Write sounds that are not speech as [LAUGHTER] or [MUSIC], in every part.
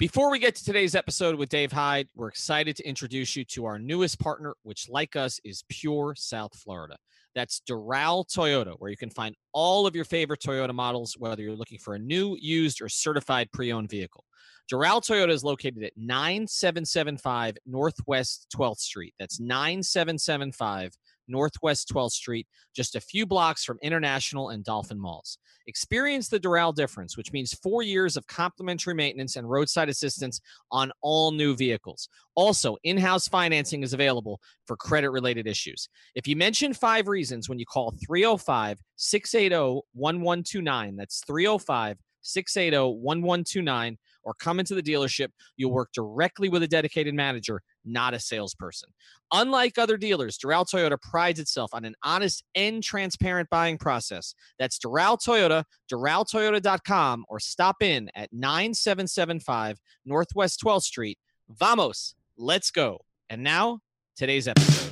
Before we get to today's episode with Dave Hyde, we're excited to introduce you to our newest partner, which, like us, is Pure South Florida. That's Doral Toyota, where you can find all of your favorite Toyota models, whether you're looking for a new, used, or certified pre owned vehicle. Doral Toyota is located at 9775 Northwest 12th Street. That's 9775 Northwest 12th Street, just a few blocks from International and Dolphin Malls. Experience the Doral difference, which means four years of complimentary maintenance and roadside assistance on all new vehicles. Also, in house financing is available for credit related issues. If you mention five reasons when you call 305 680 1129, that's 305 680 1129 or come into the dealership, you'll work directly with a dedicated manager, not a salesperson. Unlike other dealers, Doral Toyota prides itself on an honest and transparent buying process. That's Doral Toyota, DoralToyota.com, or stop in at 9775 Northwest 12th Street. Vamos, let's go. And now, today's episode.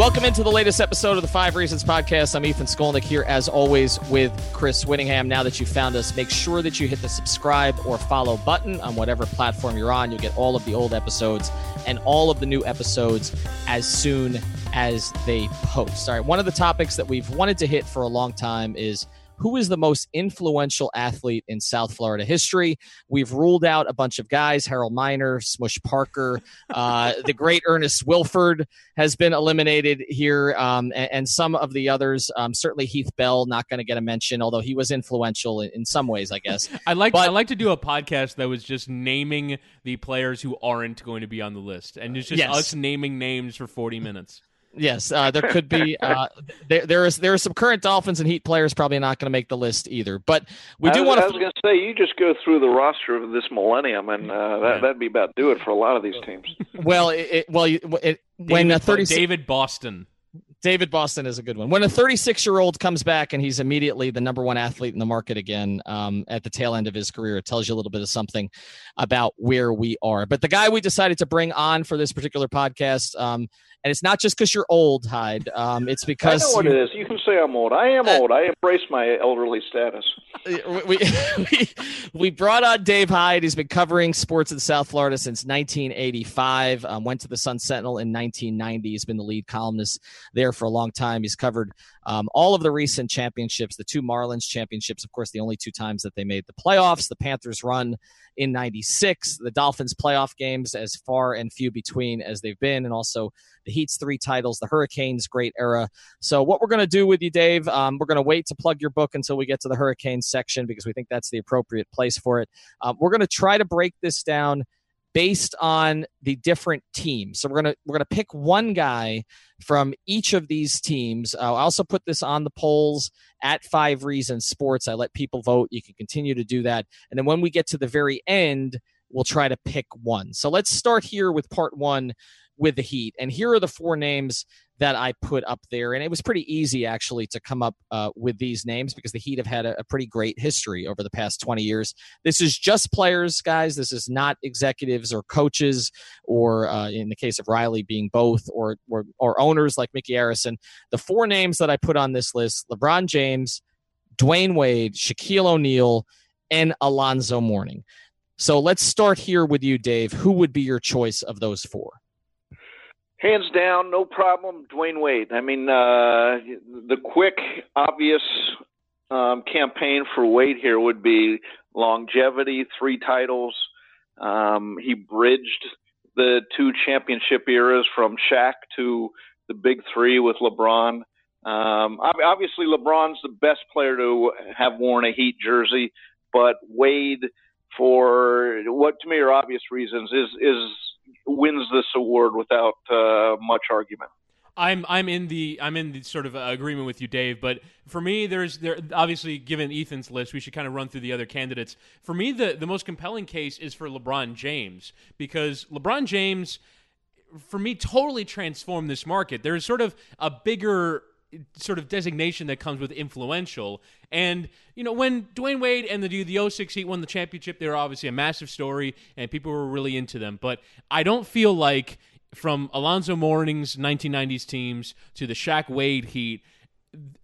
Welcome into the latest episode of the Five Reasons Podcast. I'm Ethan Skolnick here, as always, with Chris Wittyngham. Now that you found us, make sure that you hit the subscribe or follow button on whatever platform you're on. You'll get all of the old episodes and all of the new episodes as soon as they post. All right, one of the topics that we've wanted to hit for a long time is who is the most influential athlete in South Florida history. We've ruled out a bunch of guys Harold Miner, Smush Parker, uh, [LAUGHS] the great Ernest Wilford has been eliminated here, um, and, and, some of the others. Um, certainly Heath Bell, not going to get a mention, although he was influential in, in some ways, I guess. [LAUGHS] I like I like to do a podcast that was just naming the players who aren't going to be on the list, and it's just yes. us naming names for forty minutes. Yes, uh, there could be. [LAUGHS] Uh, there, there is there are some current Dolphins and Heat players probably not going to make the list either. But we do want to. I was going to say you just go through the roster of this millennium, and uh, that, that'd be about do it for a lot of these teams. well, it, it well, it, when David, thirty David Boston. David Boston is a good one. When a 36 year old comes back and he's immediately the number one athlete in the market again um, at the tail end of his career, it tells you a little bit of something about where we are. But the guy we decided to bring on for this particular podcast, um, and it's not just because you're old, Hyde. Um, it's because I know what you, it is. You can say I'm old. I am uh, old. I embrace my elderly status. We, [LAUGHS] we, we brought on Dave Hyde. He's been covering sports in South Florida since 1985. Um, went to the Sun Sentinel in 1990. He's been the lead columnist there for a long time. He's covered um, all of the recent championships, the two Marlins championships, of course, the only two times that they made the playoffs, the Panthers run in 96, the Dolphins playoff games as far and few between as they've been, and also the Heat's three titles, the Hurricanes great era. So, what we're going to do with you, Dave, um, we're going to wait to plug your book until we get to the Hurricanes section because we think that's the appropriate place for it. Um, we're going to try to break this down based on the different teams. So we're gonna we're gonna pick one guy from each of these teams. Uh, I'll also put this on the polls at Five Reasons Sports. I let people vote. You can continue to do that, and then when we get to the very end, we'll try to pick one. So let's start here with part one with the Heat, and here are the four names that I put up there. And it was pretty easy, actually, to come up uh, with these names because the Heat have had a, a, pretty great history over the past 20 years. This is just players, guys. This is not executives or coaches, or uh, in the case of Riley, being both, or, or, or owners like Micky Arison. The four names that I put on this list LeBron James, Dwyane Wade, Shaquille O'Neal, and Alonzo Mourning. So let's start here with you, Dave. Who would be your choice of those four? Hands down, no problem. Dwyane Wade. I mean, uh, the quick, obvious um, campaign for Wade here would be longevity, three titles. Um, he bridged the two championship eras from Shaq to the big three with LeBron. Um, obviously, LeBron's the best player to have worn a Heat jersey, but Wade, for what to me are obvious reasons, is is wins this award without uh, much argument. I'm I'm in the I'm in the sort of uh, agreement with you, Dave. But for me, there's there obviously given Ethan's list, we should kind of run through the other candidates. For me, the the most compelling case is for LeBron James because LeBron James, for me, totally transformed this market. There's sort of a bigger sort of designation that comes with influential. And you know, when Dwyane Wade and the the 06 Heat won the championship, they were obviously a massive story, and people were really into them. But I don't feel like from Alonzo Mourning's 1990s teams to the Shaq Wade Heat,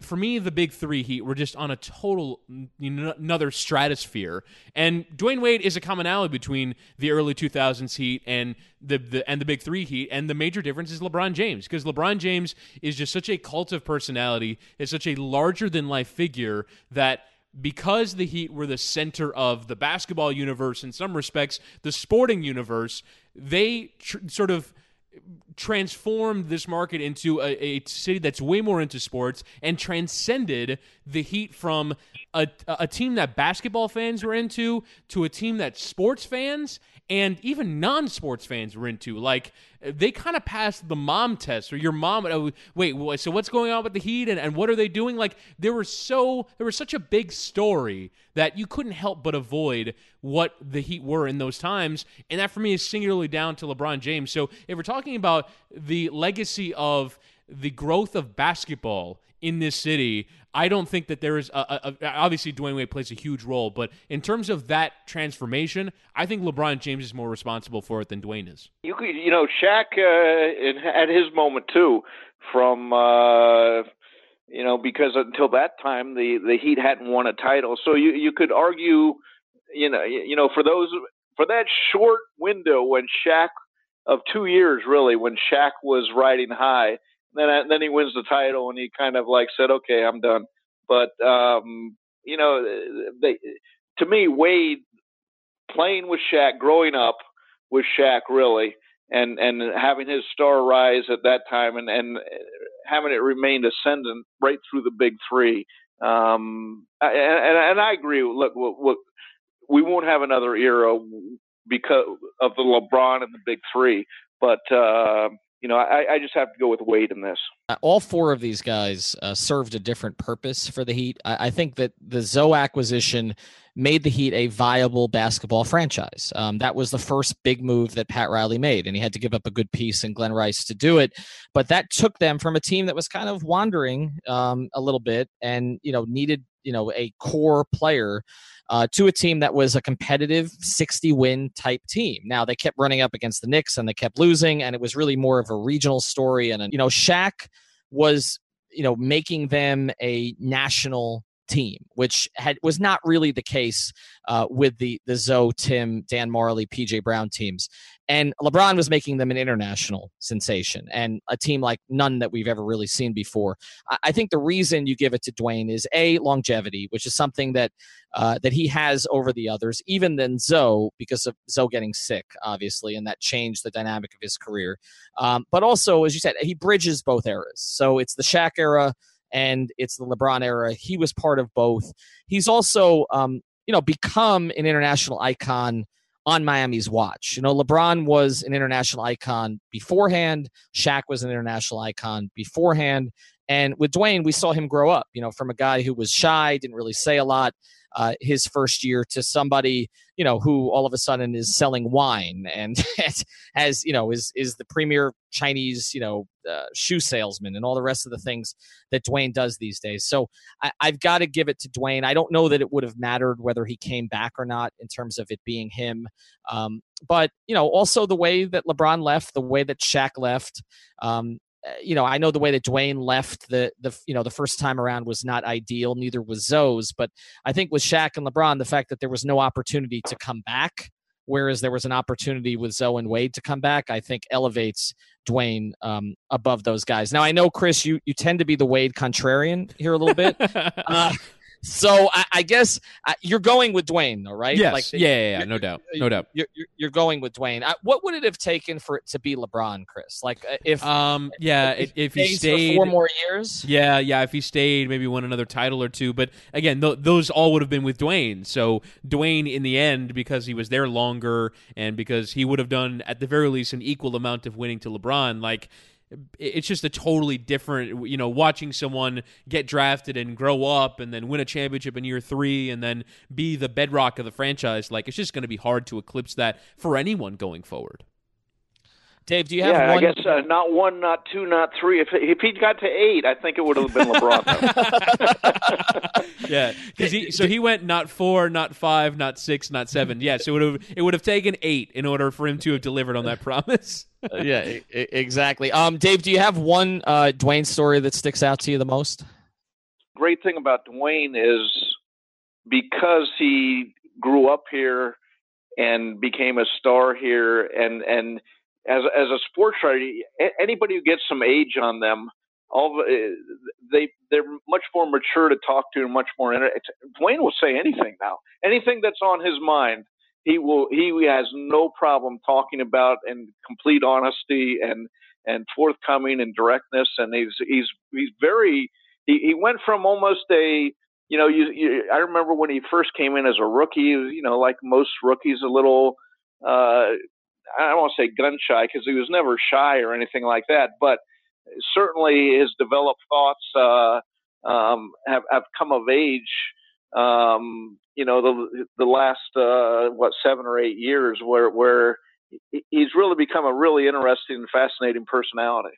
for me, the big three Heat were just on a total you know, another stratosphere. And Dwyane Wade is a commonality between the early 2000s Heat and the, the and the big three Heat. And the major difference is LeBron James because LeBron James is just such a cult of personality, is such a larger than life figure that because the Heat were the center of the basketball universe in some respects, the sporting universe, they tr- sort of transformed this market into a, a, city that's way more into sports and transcended the heat from a, a team that basketball fans were into to a team that sports fans and even non-sports fans were into. Like they kind of passed the mom test, or your mom. Uh, wait, so what's going on with the Heat, and, and what are they doing? Like there was so there was such a big story that you couldn't help but avoid what the Heat were in those times, and that for me is singularly down to LeBron James. So if we're talking about the legacy of the growth of basketball in this city, I don't think that there is a, a, a, obviously Dwyane Wade plays a huge role, but in terms of that transformation, I think LeBron James is more responsible for it than Dwyane is. You could, you know, Shaq uh, his moment too, from uh, you know because until that time the the Heat hadn't won a title, so you you could argue, you know, you know for those for that short window when Shaq of two years really when Shaq was riding high then then he wins the title, and he kind of like said, "Okay, I'm done." But um, you know, they to me, Wade playing with Shaq, growing up with Shaq, really, and and having his star rise at that time, and and having it remained ascendant right through the big three. Um, and, and I agree. Look, look, we won't have another era because of the LeBron and the big three, but uh, you know, I, I, just have to go with Wade in this. Uh, all four of these guys uh, served a different purpose for the Heat. I, I, think that the Zo acquisition made the Heat a viable basketball franchise. Um, that was the first big move that Pat Riley made, and he had to give up a good piece in Glen Rice to do it. But that took them from a team that was kind of wandering um, a little bit, and you know needed you know a core player uh, to a team that was a competitive 60 win type team. Now they kept running up against the Knicks and they kept losing, and it was really more of a regional story. And you know, Shaq was you know making them a national team, which had was not really the case uh, with the the Zo, Tim, Dan Majerle, PJ Brown teams. And LeBron was making them an international sensation and a team like none that we've ever really seen before. I, I think the reason you give it to Dwyane is a longevity, which is something that uh, that he has over the others, even than Zo, because of Zo getting sick, obviously, and that changed the dynamic of his career. Um, but also, as you said, he bridges both eras. So it's the Shaq era and it's the LeBron era. He was part of both. He's also, um, you know, become an international icon on Miami's watch. You know, LeBron was an international icon beforehand. Shaq was an international icon beforehand. And with Dwyane, we saw him grow up, you know, from a guy who was shy, didn't really say a lot, uh, his first year to somebody you know who all of a sudden is selling wine and [LAUGHS] has you know is is the premier Chinese you know uh, shoe salesman and all the rest of the things that Dwyane does these days. So I, have got to give it to Dwyane. I don't know that it would have mattered whether he came back or not in terms of it being him. Um, but you know, also the way that LeBron left, the way that Shaq left, um, uh, you know, I know the way that Dwyane left the the you know the first time around was not ideal. Neither was Zo's, but I think with Shaq and LeBron, the fact that there was no opportunity to come back, whereas there was an opportunity with Zo and Wade to come back, I think elevates Dwyane um, above those guys. Now I know Chris, you you tend to be the Wade contrarian here a little bit. [LAUGHS] uh, so I, I guess uh, you're going with Dwyane, though, right? Yes. Like, yeah, yeah, yeah, no doubt, no doubt. You're, you're going with Dwyane. I, what would it have taken for it to be LeBron, Chris? Like uh, if um yeah if, if he stayed four more years. Yeah, yeah. If he stayed, maybe won another title or two. But again, th- those all would have been with Dwyane. So Dwyane, in the end, because he was there longer and because he would have done at the very least an equal amount of winning to LeBron, like it's just a totally different you know watching someone get drafted and grow up and then win a championship in year three and then be the bedrock of the franchise like it's just going to be hard to eclipse that for anyone going forward Dave, do you have yeah, one? I guess uh, not one, not two, not three. If if he'd got to eight, I think it would have been LeBron. [LAUGHS] yeah, because he so he went not four, not five, not six, not seven. Yeah, so it would have it would have taken eight in order for him to have delivered on that promise. [LAUGHS] Uh, yeah, exactly. Um, Dave, do you have one uh, Dwyane story that sticks out to you the most? Great thing about Dwyane is because he grew up here and became a star here, and and as as a sports writer, anybody who gets some age on them, all they they're much more mature to talk to and much more. Dwyane will say anything now, anything that's on his mind. He will. He has no problem talking about in complete honesty and and forthcoming and directness. And he's he's he's very. He, he went from almost a you know you, you I remember when he first came in as a rookie. You know, like most rookies, a little uh, I don't say gun shy because he was never shy or anything like that, but certainly his developed thoughts uh, um, have have come of age. Um, you know, the the last uh, what seven or eight years, where where he's really become a really interesting and fascinating personality.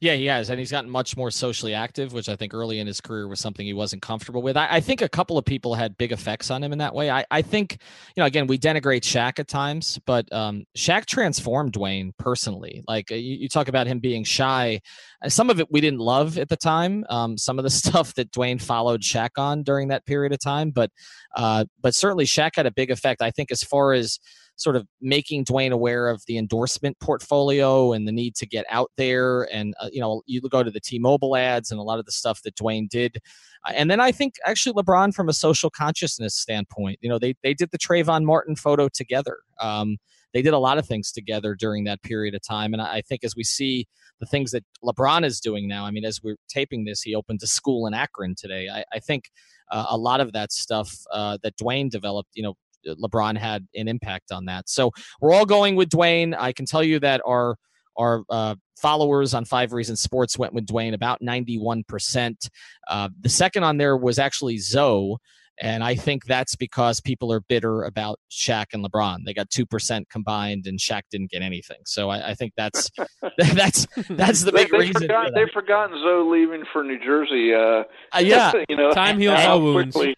Yeah, he has, and he's gotten much more socially active, which I think early in his career was something he wasn't comfortable with. I, I think a couple of people had big effects on him in that way. I, I think, you know, again, we denigrate Shaq at times, but um, Shaq transformed Dwyane personally. Like you, you, talk about him being shy, uh, some of it we didn't love at the time. Um, some of the [LAUGHS] stuff that Dwyane followed Shaq on during that period of time, but uh, but certainly Shaq had a big effect. I think as far as sort of making Dwyane aware of the endorsement portfolio and the need to get out there. And, uh, you know, you go to the T Mobile ads and a lot of the stuff that Dwyane did. Uh, and then I think actually LeBron, from a social consciousness standpoint, you know, they, they did the Trayvon Martin photo together. Um, they did a lot of things together during that period of time. And I think as we see the things that LeBron is doing now, I mean, as we're taping this, he opened a school in Akron today. I, I think uh, a lot of that stuff uh, that Dwyane developed, you know, LeBron had an impact on that. So we're all going with Dwyane. I can tell you that our our uh, followers on Five Reasons Sports went with Dwyane about 91%. Uh, the second on there was actually Zo. And I think that's because people are bitter about Shaq and LeBron. They got two percent combined, and Shaq didn't get anything. So I, I think that's [LAUGHS] [LAUGHS] that's that's the big they, reason. Forgot, they've forgotten Zo leaving for New Jersey. Uh, uh, yeah, [LAUGHS] you know, time heals all wounds. Quickly.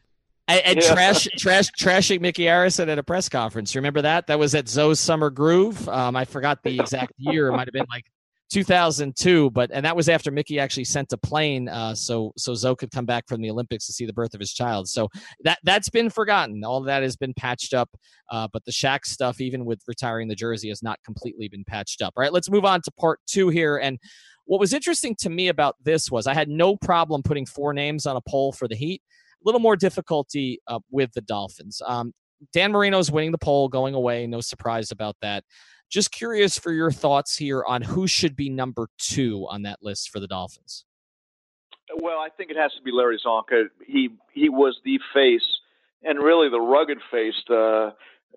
And, yeah. trash, trash, trashing Micky Arison at a press conference. Remember that? That was at Zo's Summer Groove. Um, I forgot the exact year. It might have been like 2002, but and that was after Micky actually sent a plane, uh, so so Zo could come back from the Olympics to see the birth of his child. So that that's been forgotten. All that has been patched up, uh, but the Shaq stuff, even with retiring the jersey, has not completely been patched up. All right, let's move on to part two here. And what was interesting to me about this was I had no problem putting four names on a poll for the Heat little more difficulty uh, with the Dolphins. Um, Dan Marino's winning the poll, going away. No surprise about that. Just curious for your thoughts here on who should be number two on that list for the Dolphins. Well, I think it has to be Larry Csonka. He he was the face, and really the rugged face. Uh,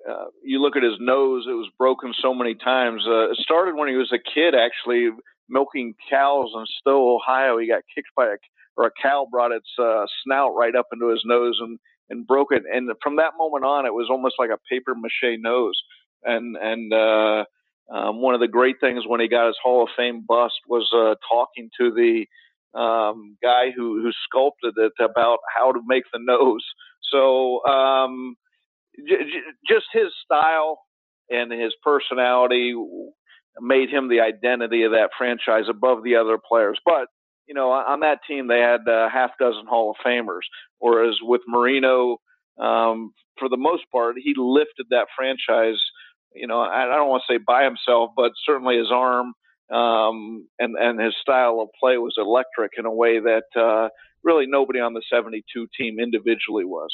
uh, you look at his nose; it was broken so many times. Uh, it started when he was a kid, actually milking cows in Stow, Ohio. He got kicked by a or a cow brought its uh, snout right up into his nose and and broke it. And from that moment on, it was almost like a paper mache nose. And and uh, um, one of the great things when he got his Hall of Fame bust was uh, talking to the um, guy who who sculpted it about how to make the nose. So um, j- j- just his style and his personality made him the identity of that franchise above the other players. But you know, on that team they had a half dozen Hall of Famers, whereas with Marino, um, for the most part, he lifted that franchise. You know, I, I don't want to say by himself, but certainly his arm um, and and his style of play was electric in a way that uh, really nobody on the '72 team individually was.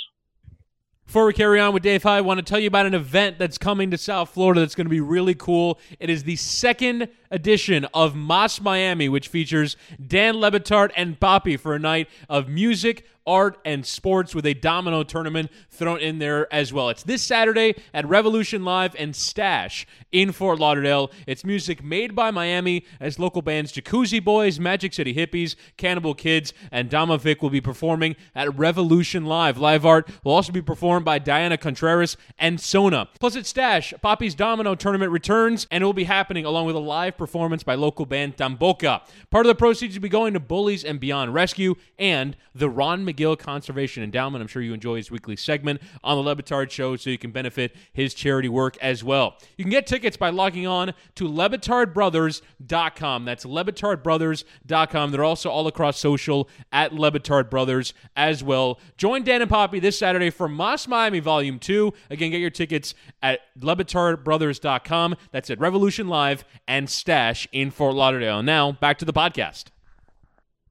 Before we carry on with Dave Hyde, I want to tell you about an event that's coming to South Florida that's going to be really cool. It is the second edition of Mas Miami, which features Dan Le Batard and Papi for a night of music, art, and sports with a domino tournament thrown in there as well. It's this Saturday at Revolution Live and Stash in Fort Lauderdale. It's music made by Miami as local bands Jacuzzi Boys, Magic City Hippies, Cannibal Kids, and Domovic will be performing at Revolution Live. Live art will also be performed by Diana Contreras and Sona. Plus, at Stash, Papi's Domino Tournament returns and it will be happening along with a live performance by local band Tamboca. Part of the proceeds will be going to Bullies and Beyond Rescue and the Ron Magill Conservation Endowment. I'm sure you enjoy his weekly segment on the Le Batard Show so you can benefit his charity work as well. You can get tickets by logging on to LeBatardBrothers.com. That's LeBatardBrothers.com. They're also all across social at Le Batard Brothers as well. Join Dan and Papi this Saturday for Mas Miami Volume 2. Again, get your tickets at LeBatardBrothers.com. That's at Revolution Live and Stash in Fort Lauderdale. Now, back to the podcast.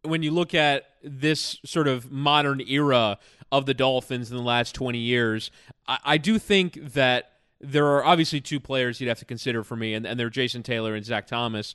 When you look at this sort of modern era of the Dolphins in the last 20 years, I, I do think that there are obviously two players you'd have to consider for me, and, and they're Jason Taylor and Zach Thomas.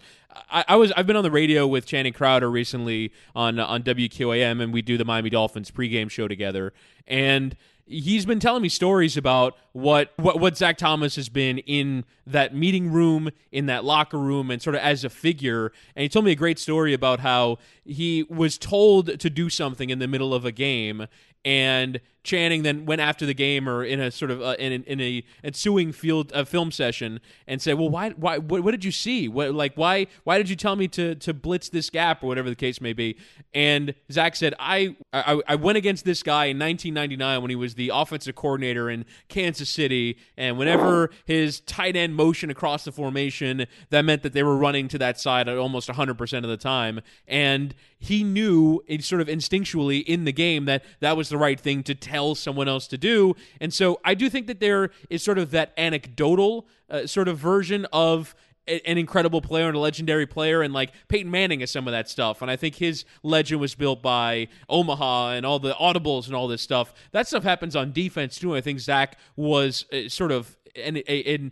I, I, was I've been on the radio with Channing Crowder recently on on WQAM, and we do the Miami Dolphins pregame show together, and he's been telling me stories about what, what what Zach Thomas has been in that meeting room, in that locker room, and sort of as a figure. And he told me a great story about how he was told to do something in the middle of a game, and Channing then went after the game or in a sort of uh, in, in a ensuing field uh, film session and said, "Well, why why what, what, did you see? What like why why did you tell me to to blitz this gap or whatever the case may be?" And Zach said, "I I, I went against this guy in 1999 when he was the offensive coordinator in Kansas City, and whenever his tight end motion across the formation, that meant that they were running to that side at almost 100% of the time, and he knew it sort of instinctually in the game that that was the right thing to tell someone else to do. And so I do think that there is sort of that anecdotal uh, sort of version of an incredible player and a legendary player, and like Peyton Manning is some of that stuff. And I think his legend was built by Omaha and all the audibles and all this stuff. That stuff happens on defense too. I think Zach was uh, sort of in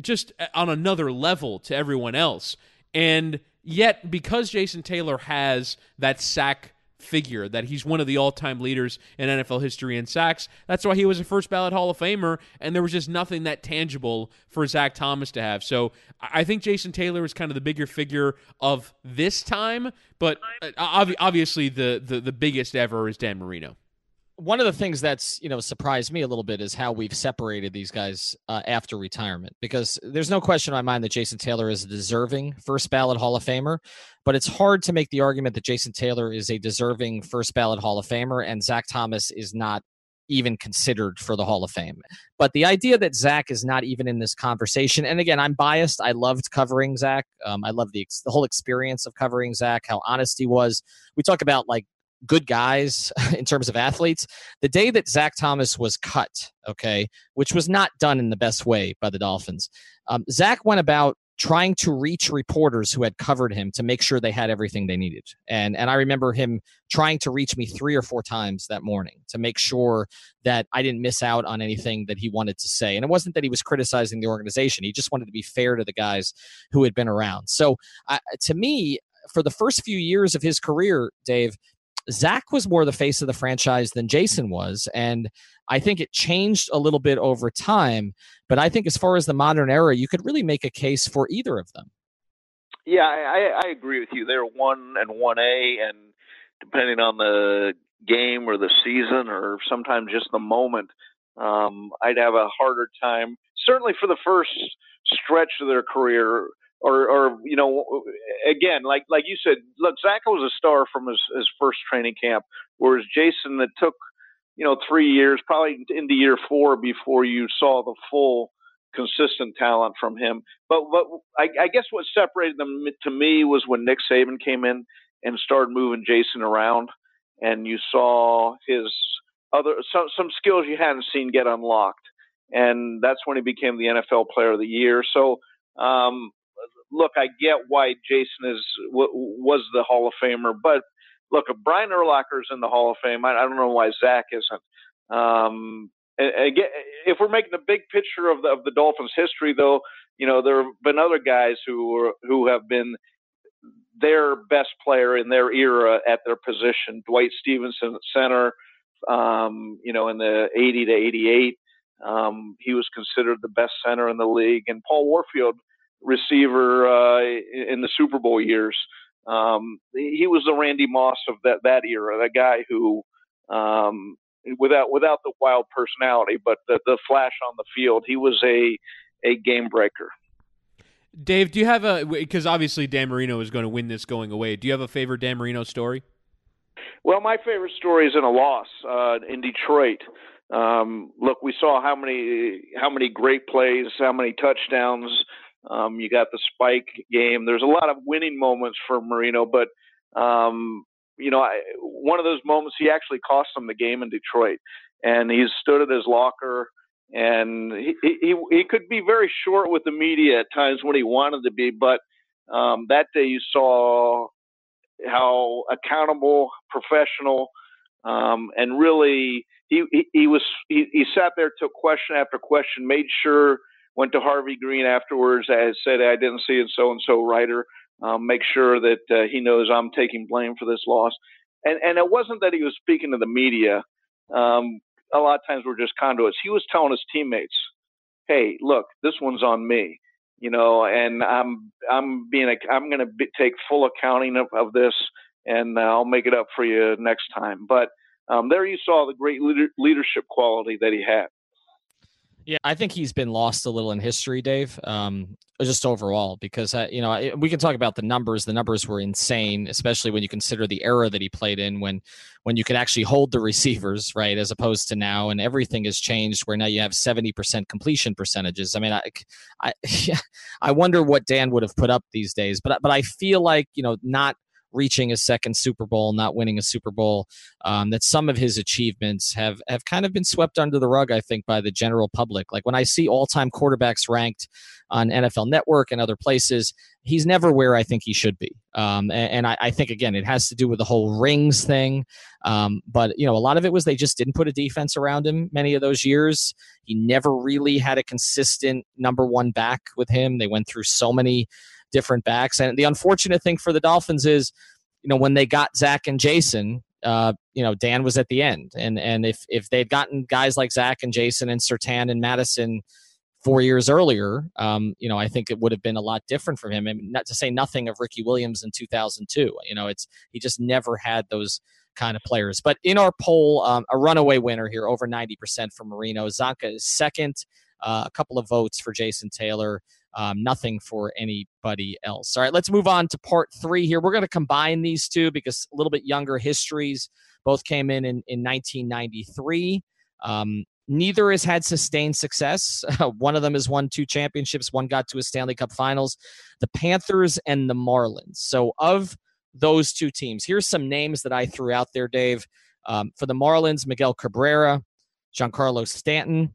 just on another level to everyone else. And Yet, because Jason Taylor has that sack figure, that he's one of the all time leaders in NFL history in sacks, that's why he was a first ballot Hall of Famer, and there was just nothing that tangible for Zach Thomas to have. So I think Jason Taylor is kind of the bigger figure of this time, but uh, obviously the, the, the biggest ever is Dan Marino one of the things that's you know surprised me a little bit is how we've separated these guys uh, after retirement because there's no question in my mind that Jason Taylor is a deserving first ballot Hall of Famer, but it's hard to make the argument that Jason Taylor is a deserving first ballot Hall of Famer and Zach Thomas is not even considered for the Hall of Fame. But the idea that Zach is not even in this conversation, and again, I'm biased. I loved covering Zach. Um, I love the the whole experience of covering Zach, how honest he was. We talk about like good guys [LAUGHS] in terms of athletes. The day that Zach Thomas was cut, okay, which was not done in the best way by the Dolphins, um, Zach went about trying to reach reporters who had covered him to make sure they had everything they needed. And and I remember him trying to reach me three or four times that morning to make sure that I didn't miss out on anything that he wanted to say. And it wasn't that he was criticizing the organization; he just wanted to be fair to the guys who had been around. So uh, to me, for the first few years of his career, Dave, Zach was more the face of the franchise than Jason was. And I think it changed a little bit over time. But I think as far as the modern era, you could really make a case for either of them. Yeah, I, I agree with you. They're one and one A, and depending on the game or the season, or sometimes just the moment, um, I'd have a harder time. Certainly for the first stretch of their career, or, or you know, again, like like you said, look, Zach was a star from his, his first training camp, whereas Jason, that took you know three years, probably into year four before you saw the full consistent talent from him. But what I, I guess what separated them to me was when Nick Saban came in and started moving Jason around, and you saw his other some some skills you hadn't seen get unlocked, and that's when he became the NFL Player of the Year. So um, look, I get why Jason is was the Hall of Famer, but look, if Brian Urlacher's in the Hall of Fame, I, I don't know why Zach isn't. Um, again, if we're making the big picture of the of the Dolphins' history, though, you know, there have been other guys who are, who have been their best player in their era at their position. Dwight Stephenson at center, um, you know, in the 80 to 88, um, he was considered the best center in the league. And Paul Warfield, receiver uh, in the Super Bowl years, um, he was the Randy Moss of that that era, that guy who. Um, without without the wild personality, but the, the flash on the field, he was a a game breaker. Dave, do you have a because obviously Dan Marino is going to win this going away. Do you have a favorite Dan Marino story? Well, my favorite story is in a loss uh, in Detroit. Um, look, we saw how many how many great plays, how many touchdowns. Um, you got the spike game. There's a lot of winning moments for Marino, but um, you know, I, one of those moments he actually cost them the game in Detroit, and he stood at his locker and he, he he could be very short with the media at times when he wanted to be, but um, that day you saw how accountable, professional, um, and really he, he, he was he, he sat there, took question after question, made sure went to Harvey Greene afterwards. I said I didn't see it, so and so writer. Um, make sure that uh, he knows I'm taking blame for this loss. And and it wasn't that he was speaking to the media. Um, a lot of times we're just conduits. He was telling his teammates, "Hey, look, this one's on me." You know, and I'm I'm being a, I'm going to take full accounting of, of this, and uh, I'll make it up for you next time. But um, there you saw the great leader, leadership quality that he had. Yeah, I think he's been lost a little in history, Dave. Um, just overall, because uh, you know we can talk about the numbers. The numbers were insane, especially when you consider the era that he played in, when when you could actually hold the [LAUGHS] receivers, right, as opposed to now, and everything has changed. Where now you have seventy percent completion percentages. I mean, I, I, [LAUGHS] I wonder what Dan would have put up these days. But but I feel like you know not reaching a second Super Bowl, not winning a Super Bowl, um, that some of his achievements have have kind of been swept under the rug. I think by the general public. Like when I see all time quarterbacks ranked on NFL Network and other places, he's never where I think he should be. Um, and, and I, I, think again, it has to do with the whole rings thing. Um, but you know, a lot of it was they just didn't put a defense around him. Many of those years, he never really had a consistent number one back with him. They went through so many different backs. And the unfortunate thing for the Dolphins is, you know, when they got Zach and Jason, uh, you know, Dan was at the end. And and if if they'd gotten guys like Zach and Jason and Surtain and Madison four years earlier, um, you know, I think it would have been a lot different for him. And not to say nothing of Ricky Williams in 2002. You know, it's he just never had those kind of players. But in our poll, um, a runaway winner here, over 90% for Marino. Csonka is second. Uh, a couple of votes for Jason Taylor. Um, nothing for anybody else. All right, let's move on to part three here. We're going to combine these two because a little bit younger histories. Both came in in, in 1993. Um, neither has had sustained success. [LAUGHS] one of them has won two championships, one got to a Stanley Cup finals. The Panthers and the Marlins. So, of those two teams, here's some names that I threw out there, Dave. Um, for the Marlins, Miguel Cabrera, Giancarlo Stanton,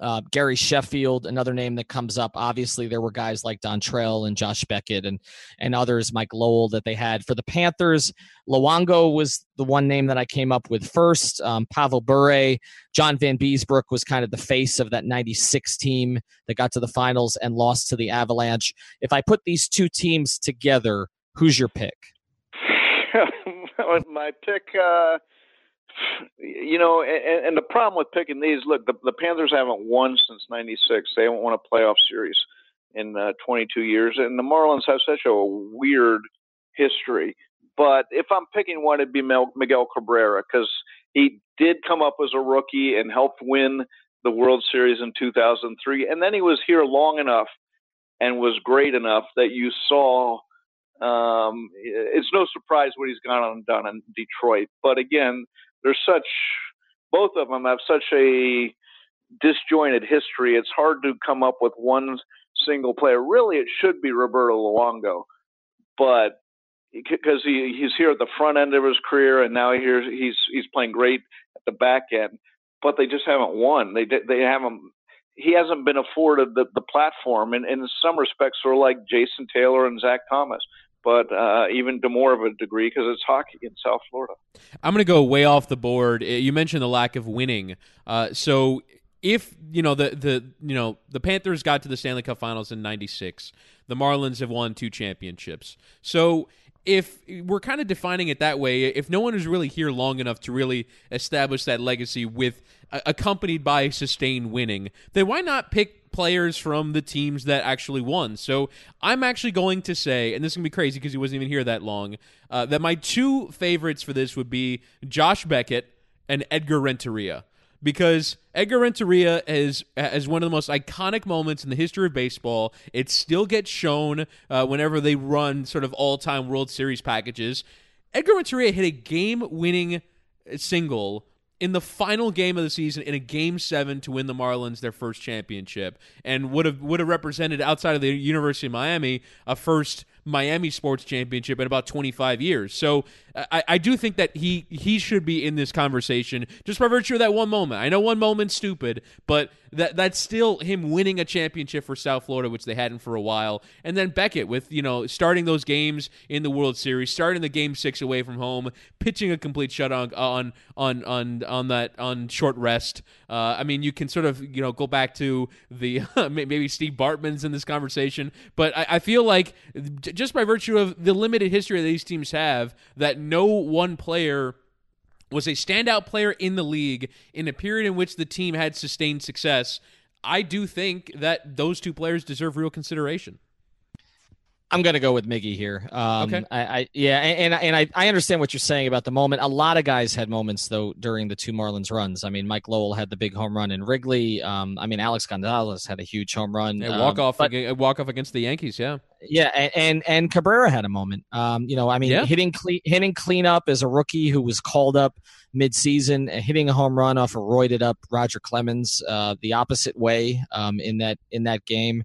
uh, Gary Sheffield, another name that comes up. Obviously, there were guys like Dontrelle and Josh Beckett and and others, Mike Lowell, that they had for the Panthers. Luongo was the one name that I came up with first. Um, Pavel Bure, John Van Vanbiesbrouck was kind of the face of that '96 team that got to the finals and lost to the Avalanche. If I put these two teams together, who's your pick? [LAUGHS] My pick. Uh you know, and, and the problem with picking these, look, the, the Panthers haven't won since '96. They haven't won a playoff series in uh, 22 years, and the Marlins have such a weird history. But if I'm picking one, it'd be Miguel Cabrera because he did come up as a rookie and helped win the World Series in 2003, and then he was here long enough and was great enough that you saw. Um, it's no surprise what he's gone on and done in Detroit. But again, there's such both of them have such a disjointed history. It's hard to come up with one single player. Really, it should be Roberto Luongo, but because he, he's here at the front end of his career, and now he's he's he's playing great at the back end. But they just haven't won. They they haven't. He hasn't been afforded the, the platform, and in some respects, sort of like Jason Taylor and Zach Thomas but uh, even to more of a degree because it's hockey in South Florida. I'm going to go way off the board. Uh, you mentioned the lack of winning. Uh, so if you know the the you know the Panthers got to the Stanley Cup Finals in '96, the Marlins have won two championships. So if we're kind of defining it that way, if no one is really here long enough to really establish that legacy with uh, accompanied by sustained winning, then why not pick players from the teams that actually won? So I'm actually going to say, and this is gonna be crazy because he wasn't even here that long, uh, that my two favorites for this would be Josh Beckett and Edgar Renteria because Edgar Renteria is as one of the most iconic moments in the history of baseball. It still gets shown uh, whenever they run sort of all-time World Series packages. Edgar Renteria hit a game-winning single in the final game of the season in a game seven to win the Marlins their first championship, and would have would have represented outside of the University of Miami a first Miami Sports Championship in about 25 years. So I, I do think that he he should be in this conversation just by virtue of that one moment. I know one moment's stupid, but that that's still him winning a championship for South Florida, which they hadn't for a while. And then Beckett with you know starting those games in the World Series, starting the game six away from home, pitching a complete shutout on on on on that on short rest. Uh, I mean, you can sort of you know go back to the [LAUGHS] maybe Steve Bartman's in this conversation, but I, I feel like just by virtue of the limited history that these teams have, that no one player was a standout player in the league in a period in which the team had sustained success, I do think that those two players deserve real consideration. I'm going to go with Miggy here. Um, okay. I, I, yeah, and and I, I understand what you're saying about the moment. A lot of guys had moments though during the two Marlins runs. I mean, Mike Lowell had the big home run in Wrigley. Um, I mean, Alex Gonzalez had a huge home run. Um, walk off, but, walk off against the Yankees. Yeah. Yeah, and and, and Cabrera had a moment. Um, you know, I mean, yeah. hitting cle- hitting cleanup as a rookie who was called up midseason, hitting a home run off a roided up Roger Clemens, uh, the opposite way um, in that in that game.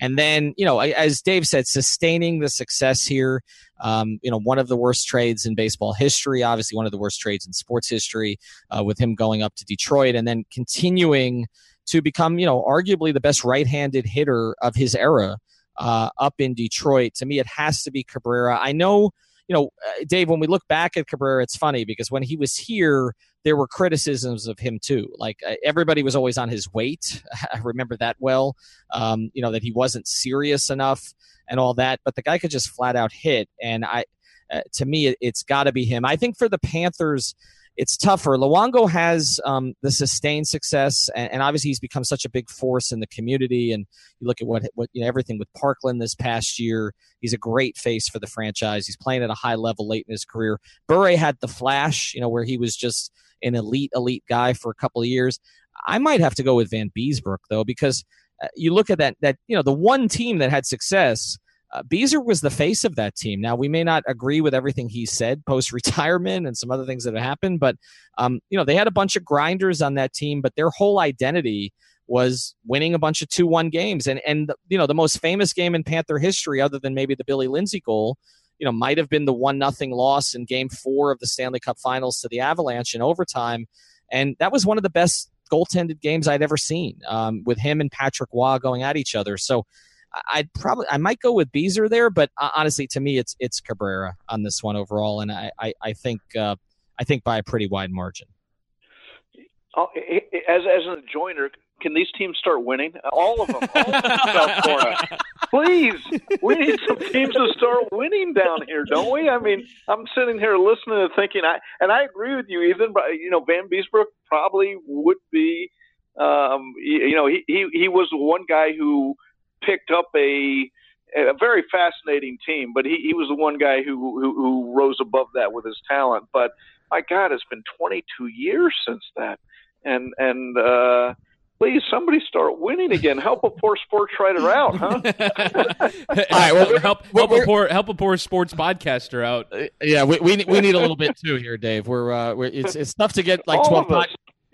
And then, you know, as Dave said, sustaining the success here. Um, you know, one of the worst trades in baseball history, obviously one of the worst trades in sports history, uh, with him going up to Detroit and then continuing to become, you know, arguably the best right-handed hitter of his era uh, up in Detroit. To me, it has to be Cabrera. I know, you know, uh, Dave. When we look back at Cabrera, it's funny because when he was here, there were criticisms of him too. Like uh, everybody was always on his weight. [LAUGHS] I remember that well. Um, you know that he wasn't serious enough and all that. But the guy could just flat out hit. And I, uh, to me, it, has got to be him. I think for the Panthers, it's tougher. Luongo has um, the sustained success, and, and, obviously he's become such a big force in the community. And you look at what what you know everything with Parkland this past year. He's a great face for the franchise. He's playing at a high level late in his career. Bure had the flash, you know, where he was just an elite elite guy for a couple of years. I might have to go with Vanbiesbrouck though, because uh, you look at that that you know the one team that had success uh, Beezer was the face of that team. Now we may not agree with everything he said post retirement and some other things that have happened, but um, you know they had a bunch of grinders on that team, but their whole identity was winning a bunch of two one games. And and you know the most famous game in Panther history, other than maybe the Billy Lindsay goal, you know, might have been the one nothing loss in Game Four of the Stanley Cup Finals to the Avalanche in overtime, and that was one of the best goaltended games I'd ever seen um, with him and Patrick Roy going at each other. So I'd probably I might go with Beezer there, but uh, honestly, to me, it's it's Cabrera on this one overall, and I I, I think uh, I think by a pretty wide margin. Oh, as as an adjoiner, can these teams start winning? All of them, [LAUGHS] all of South Florida. Please, we need some teams to start winning down here, don't we? I mean, I'm sitting here listening and thinking, I and I agree with you, Ethan. But you know, Vanbiesbrouck probably would be. Um, you, you know, he, he he was one guy who picked up a a very fascinating team, but he, he was the one guy who, who, who rose above that with his talent. But my God, it's been 22 years since that, and and uh, please somebody start winning again. Help a poor sports writer out, huh? [LAUGHS] All right, well, help help a poor help a poor sports podcaster out. Yeah, we, we we need a little bit too here, Dave. We're, uh, we're it's it's tough to get like 12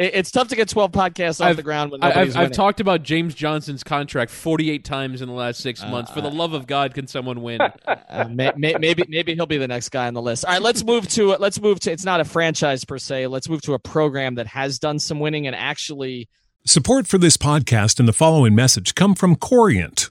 pod- it's tough to get 12 podcasts off I've, the ground when I've, I've, talked about James Johnson's contract 48 times in the last six uh, months. For the love of God, can someone win? [LAUGHS] Uh, may, may, maybe maybe he'll be the next guy on the list. All right, let's move to let's move to. It's not a franchise per se. Let's move to a program that has done some winning and actually. Support for this podcast and the following message come from Corient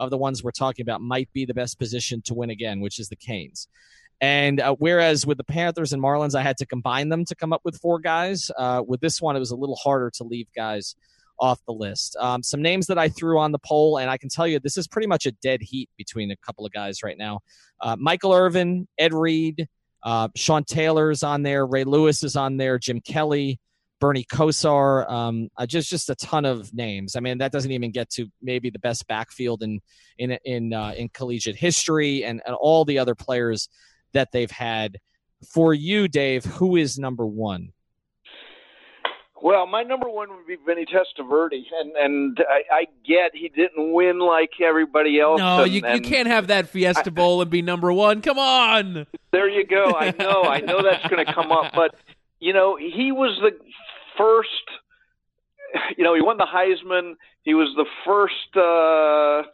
Of the ones we're talking about, might be the best position to win again, which is the Canes. And uh, whereas with the Panthers and Marlins, I had to combine them to come up with four guys, uh, with this one, it was a little harder to leave guys off the list. Um, some names that I threw on the poll, and I can tell you this is pretty much a dead heat between a couple of guys right now. Uh, Michael Irvin, Ed Reed, uh, Sean Taylor's on there, Ray Lewis is on there, Jim Kelly, Bernie Kosar, um, uh, just just a ton of names. I mean, that doesn't even get to maybe the best backfield in in in uh, in collegiate history, and, and all the other players that they've had. For you, Dave, who is number one? Well, my number one would be Vinny Testaverde, and and I, I get he didn't win like everybody else. No, and, you, you can't have that Fiesta Bowl and be number one. Come on. There you go. I know. I know that's going to come up, but you know he was the first. You know, he won the Heisman. He was the first uh,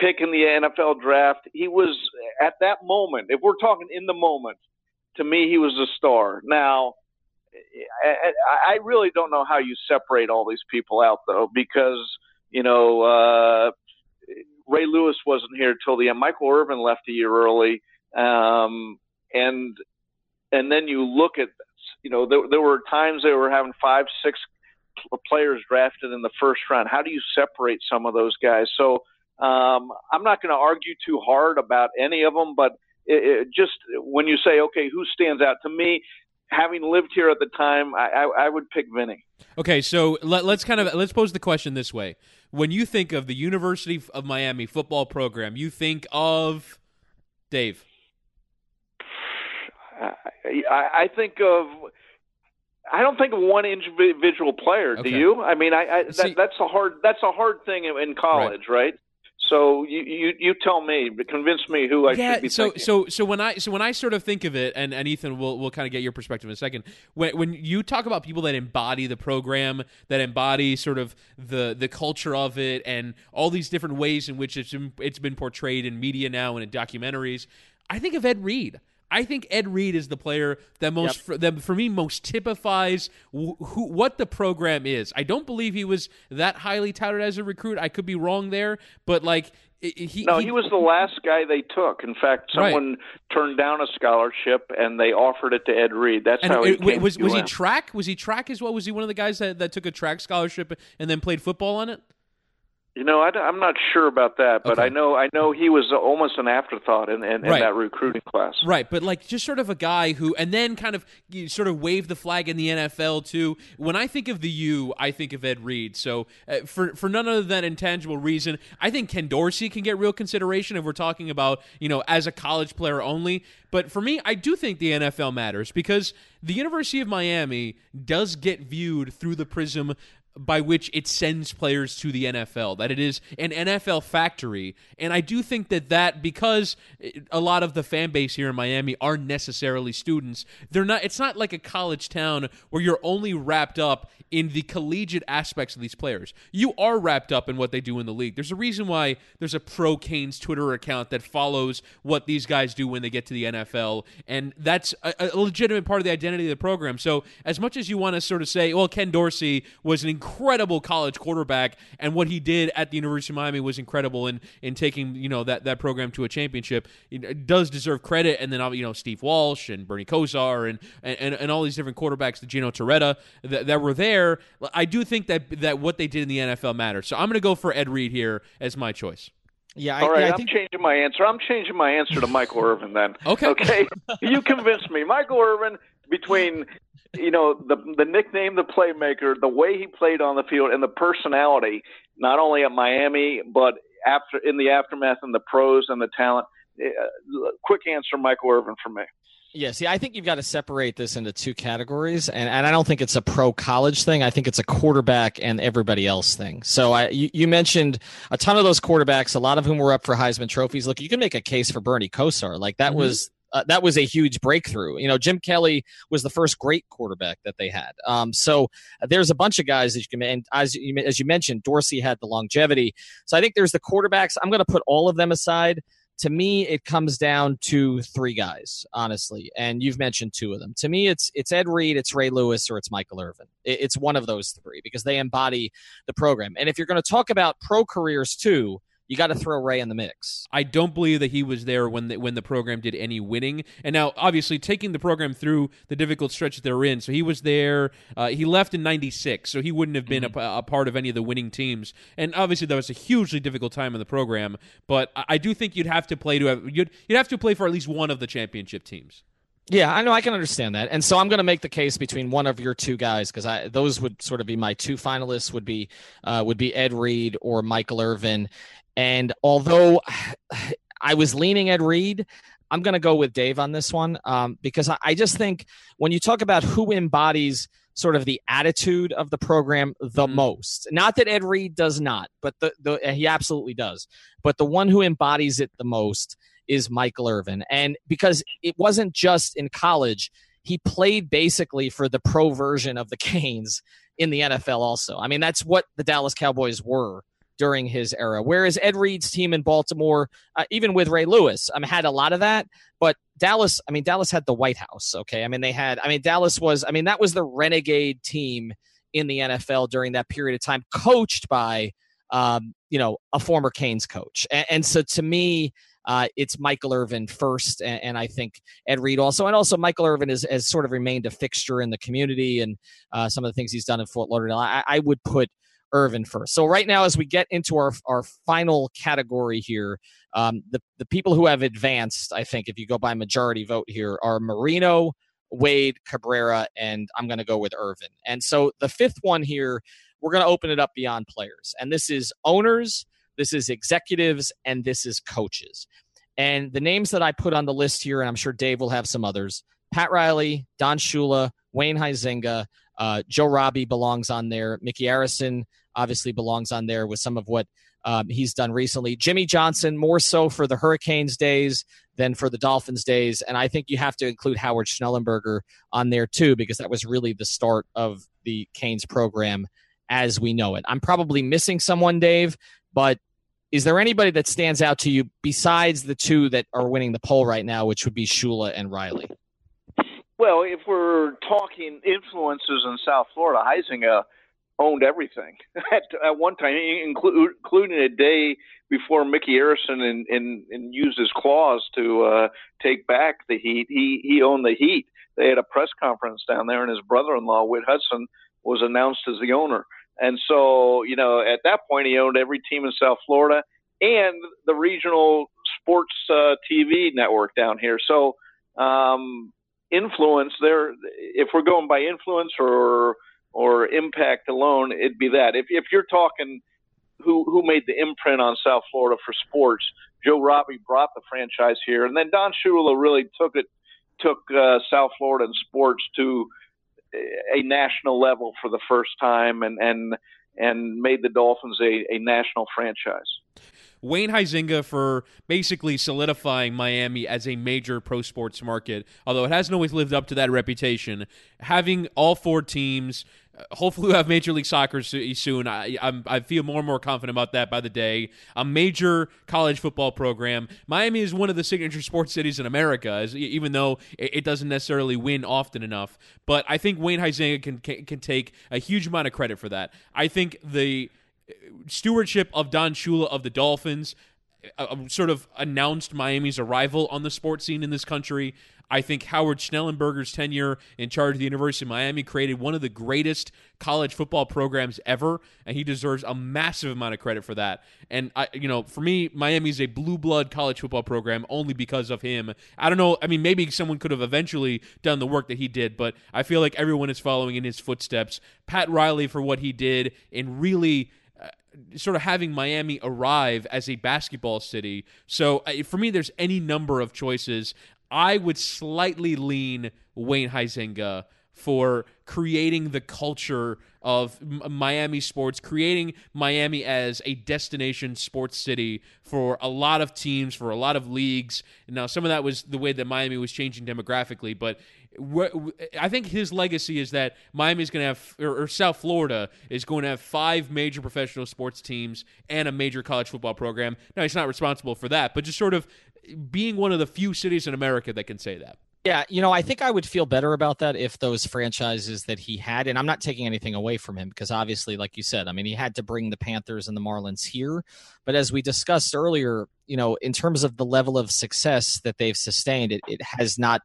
pick in the NFL draft. He was at that moment. If we're talking in the moment, to me, he was a star. Now I, I really don't know how you separate all these people out though, because you know uh, Ray Lewis wasn't here till the end. Michael Irvin left a year early, um, and and then you look at you know there, there were times they were having five, six players drafted in the first round. How do you separate some of those guys? So um, I'm not going to argue too hard about any of them, but it, it just when you say, okay, who stands out to me, having lived here at the time, I, I, I would pick Vinny. Okay, so let, us kind of let's pose the question this way: When you think of the University of Miami football program, you think of Dave. I, I think of. I don't think of one individual player. Okay. Do you? I mean, I, I that, See, that's a hard that's a hard thing in college, right? right? So you, you, you tell me, convince me who I yeah, should be so, thinking. So so when I so when I sort of think of it, and, and Ethan will will kind of get your perspective in a second. When when you talk about people that embody the program, that embody sort of the the culture of it, and all these different ways in which it's it's been portrayed in media now and in documentaries, I think of Ed Reed. I think Ed Reed is the player that most yep. for, that for me most typifies who, who, what the program is. I don't believe he was that highly touted as a recruit. I could be wrong there, but like he, no, he, he was the last guy they took. In fact, someone right. turned down a scholarship and they offered it to Ed Reed. That's and how it, he came was. Was he track? Was he track as well? Was he one of the guys that, that took a track scholarship and then played football on it? You know, I, am not sure about that, but okay. I know I know he was almost an afterthought in, in, right. in, that recruiting class. Right, but like just sort of a guy who, and then kind of sort of waved the flag in the NFL too. When I think of the U, I think of Ed Reed. So uh, for for none other than intangible reason, I think Ken Dorsey can get real consideration if we're talking about you know as a college player only. But for me, I do think the NFL matters because the University of Miami does get viewed through the prism by which it sends players to the NFL, that it is an NFL factory. And I do think that that because a lot of the fan base here in Miami aren't necessarily students, they're not it's not like a college town where you're only wrapped up in the collegiate aspects of these players. You are wrapped up in what they do in the league. There's a reason why there's a pro Canes Twitter account that follows what these guys do when they get to the NFL, and that's a, a legitimate part of the identity of the program. So as much as you want to sort of say, well, Ken Dorsey was an incredible college quarterback, and what he did at the University of Miami was incredible in in taking you know that that program to a championship. It does deserve credit, and then you know Steve Walsh and Bernie Kosar and and, and all these different quarterbacks, the Gino Torretta that, that were there. I do think that that what they did in the NFL matters. So I'm going to go for Ed Reed here as my choice. Yeah, I, All right, yeah, I I'm think... changing my answer. I'm changing my answer to Michael Irvin then. okay. Okay. you convinced me. Michael Irvin between you know the the nickname, the playmaker, the way he played on the field, and the personality, not only at Miami but after in the aftermath and the pros and the talent. Uh, quick answer, Michael Irvin for me. Yeah, see, I think you've got to separate this into two categories, and, and I don't think it's a pro college thing. I think it's a quarterback and everybody else thing. So I, you, you, mentioned a ton of those quarterbacks, a lot of whom were up for Heisman trophies. Look, you can make a case for Bernie Kosar, like that mm-hmm. was uh, that was a huge breakthrough. You know, Jim Kelly was the first great quarterback that they had. Um, so there's a bunch of guys that you can, and as you, as you mentioned, Dorsey had the longevity. So I think there's the quarterbacks. I'm going to put all of them aside to me it comes down to three guys honestly and you've mentioned two of them to me it's it's ed reed it's ray lewis or it's michael irvin it's one of those three because they embody the program and if you're going to talk about pro careers too you got to throw Ray in the mix. I don't believe that he was there when the, when the program did any winning. And now, obviously, taking the program through the difficult stretch that they're in. So he was there. Uh, he left in '96, so he wouldn't have been mm-hmm. a, a, part of any of the winning teams. And obviously, that was a hugely difficult time in the program. But I, I do think you'd have to play to have you'd you'd have to play for at least one of the championship teams. Yeah, I know I can understand that, and so I'm going to make the case between one of your two guys because I those would sort of be my two finalists would be uh, would be Ed Reed or Michael Irvin, and although [SIGHS] I was leaning Ed Reed, I'm going to go with Dave on this one um, because I, I just think when you talk about who embodies sort of the attitude of the program the mm-hmm. most. Not that Ed Reed does not, but the, the he absolutely does. But the one who embodies it the most is Michael Irvin. And because it wasn't just in college, he played basically for the pro version of the Canes in the NFL also. I mean, that's what the Dallas Cowboys were during his era. Whereas Ed Reed's team in Baltimore, uh, even with Ray Lewis, um, had a lot of that. But Dallas, I mean, Dallas had the White House. Okay, I mean, they had. I mean, Dallas was. I mean, that was the renegade team in the NFL during that period of time, coached by, um, you know, a former Canes coach. And, and so, to me. Uh, it's Michael Irvin first, and, and, I think Ed Reed also, and also Michael Irvin has, has sort of remained a fixture in the community and uh, some of the things he's done in Fort Lauderdale. I, I would put Irvin first. So right now, as we get into our our final category here, um, the the people who have advanced, I think, if you go by majority vote here, are Marino, Wade, Cabrera, and I'm going to go with Irvin. And so the fifth one here, we're going to open it up beyond players, and this is owners, this is executives, and this is coaches. And the names that I put on the list here, and I'm sure Dave will have some others: Pat Riley, Don Shula, Wayne Huizenga, uh, Joe Robbie belongs on there. Micky Arison obviously belongs on there with some of what um, he's done recently. Jimmy Johnson, more so for the Hurricanes days than for the Dolphins days. And I think you have to include Howard Schnellenberger on there too, because that was really the start of the Canes program as we know it. I'm probably missing someone, Dave, but is there anybody that stands out to you besides the two that are winning the poll right now, which would be Shula and Riley? Well, if we're talking influences in South Florida, Huizenga owned everything [LAUGHS] at, at one time, including a day before Micky Arison and, and, and used his claws to uh, take back the Heat. He he owned the Heat. They had a press conference down there, and his brother-in-law, Whit Hudson, was announced as the owner. And so, you know, at that point, he owned every team in South Florida and the regional sports uh, TV network down here. So, um, influence there if we're going by influence or or impact alone it'd be that if if you're talking who who made the imprint on South Florida for sports Joe Robbie brought the franchise here and then Don Shula really took it took uh, South Florida and sports to a national level for the first time and and and made the Dolphins a, a national franchise. Wayne Huizenga for basically solidifying Miami as a major pro sports market, although it hasn't always lived up to that reputation. Having all four teams, uh, hopefully we'll have Major League Soccer soon. I, I'm, i feel more and more confident about that by the day. A major college football program. Miami is one of the signature sports cities in America, even though it, doesn't necessarily win often enough. But I think Wayne Huizenga can, can, can take a huge amount of credit for that. I think the stewardship of Don Shula of the Dolphins uh, sort of announced Miami's arrival on the sports scene in this country. I think Howard Schnellenberger's tenure in charge of the University of Miami created one of the greatest college football programs ever, and he deserves a massive amount of credit for that. And I, you know, for me, Miami is a blue blood college football program only because of him. I don't know. I mean, maybe someone could have eventually done the work that he did, but I feel like everyone is following in his footsteps. Pat Riley for what he did in really sort of having Miami arrive as a basketball city. So uh, for me, there's any number of choices. I would slightly lean Wayne Huizenga for creating the culture of Miami sports, creating Miami as a destination sports city for a lot of teams, for a lot of leagues. Now, some of that was the way that Miami was changing demographically, but I think his legacy is that Miami is going to have, or, or, South Florida is going to have five major professional sports teams and a major college football program. Now, he's not responsible for that, but just sort of being one of the few cities in America that can say that. Yeah, you know, I think I would feel better about that if those franchises that he had, and I'm not taking anything away from him because obviously, like you said, I mean, he had to bring the Panthers and the Marlins here. But as we discussed earlier, you know, in terms of the level of success that they've sustained, it, it has not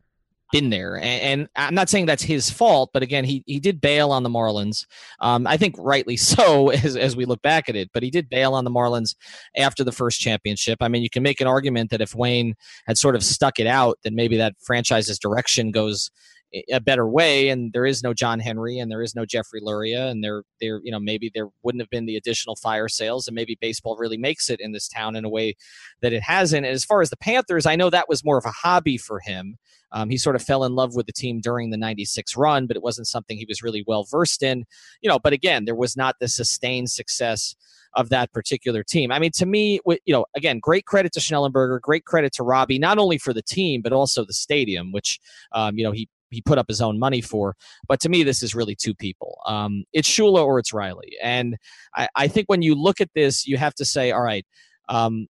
been there. And, and, I'm not saying that's his fault, but again, he he did bail on the Marlins. Um, I think rightly [LAUGHS] so as as we look back at it. But he did bail on the Marlins after the first championship. I mean, you can make an argument that if Wayne had sort of stuck it out, then maybe that franchise's direction goes a better way and there is no John Henry and there is no Jeffrey Loria. and there there you know maybe there wouldn't have been the additional fire sales and maybe baseball really makes it in this town in a way that it hasn't and as far as the Panthers I know that was more of a hobby for him um, he sort of fell in love with the team during the 96 run but it wasn't something he was really well versed in you know but again there was not the sustained success of that particular team. I mean, to me, you know, again, great credit to Schnellenberger, great credit to Robbie, not only for the team but also the stadium, which um, you know he he put up his own money for. But to me, this is really two people. Um, it's Shula or it's Riley. And I, I, think when you look at this, you have to say, all right, um,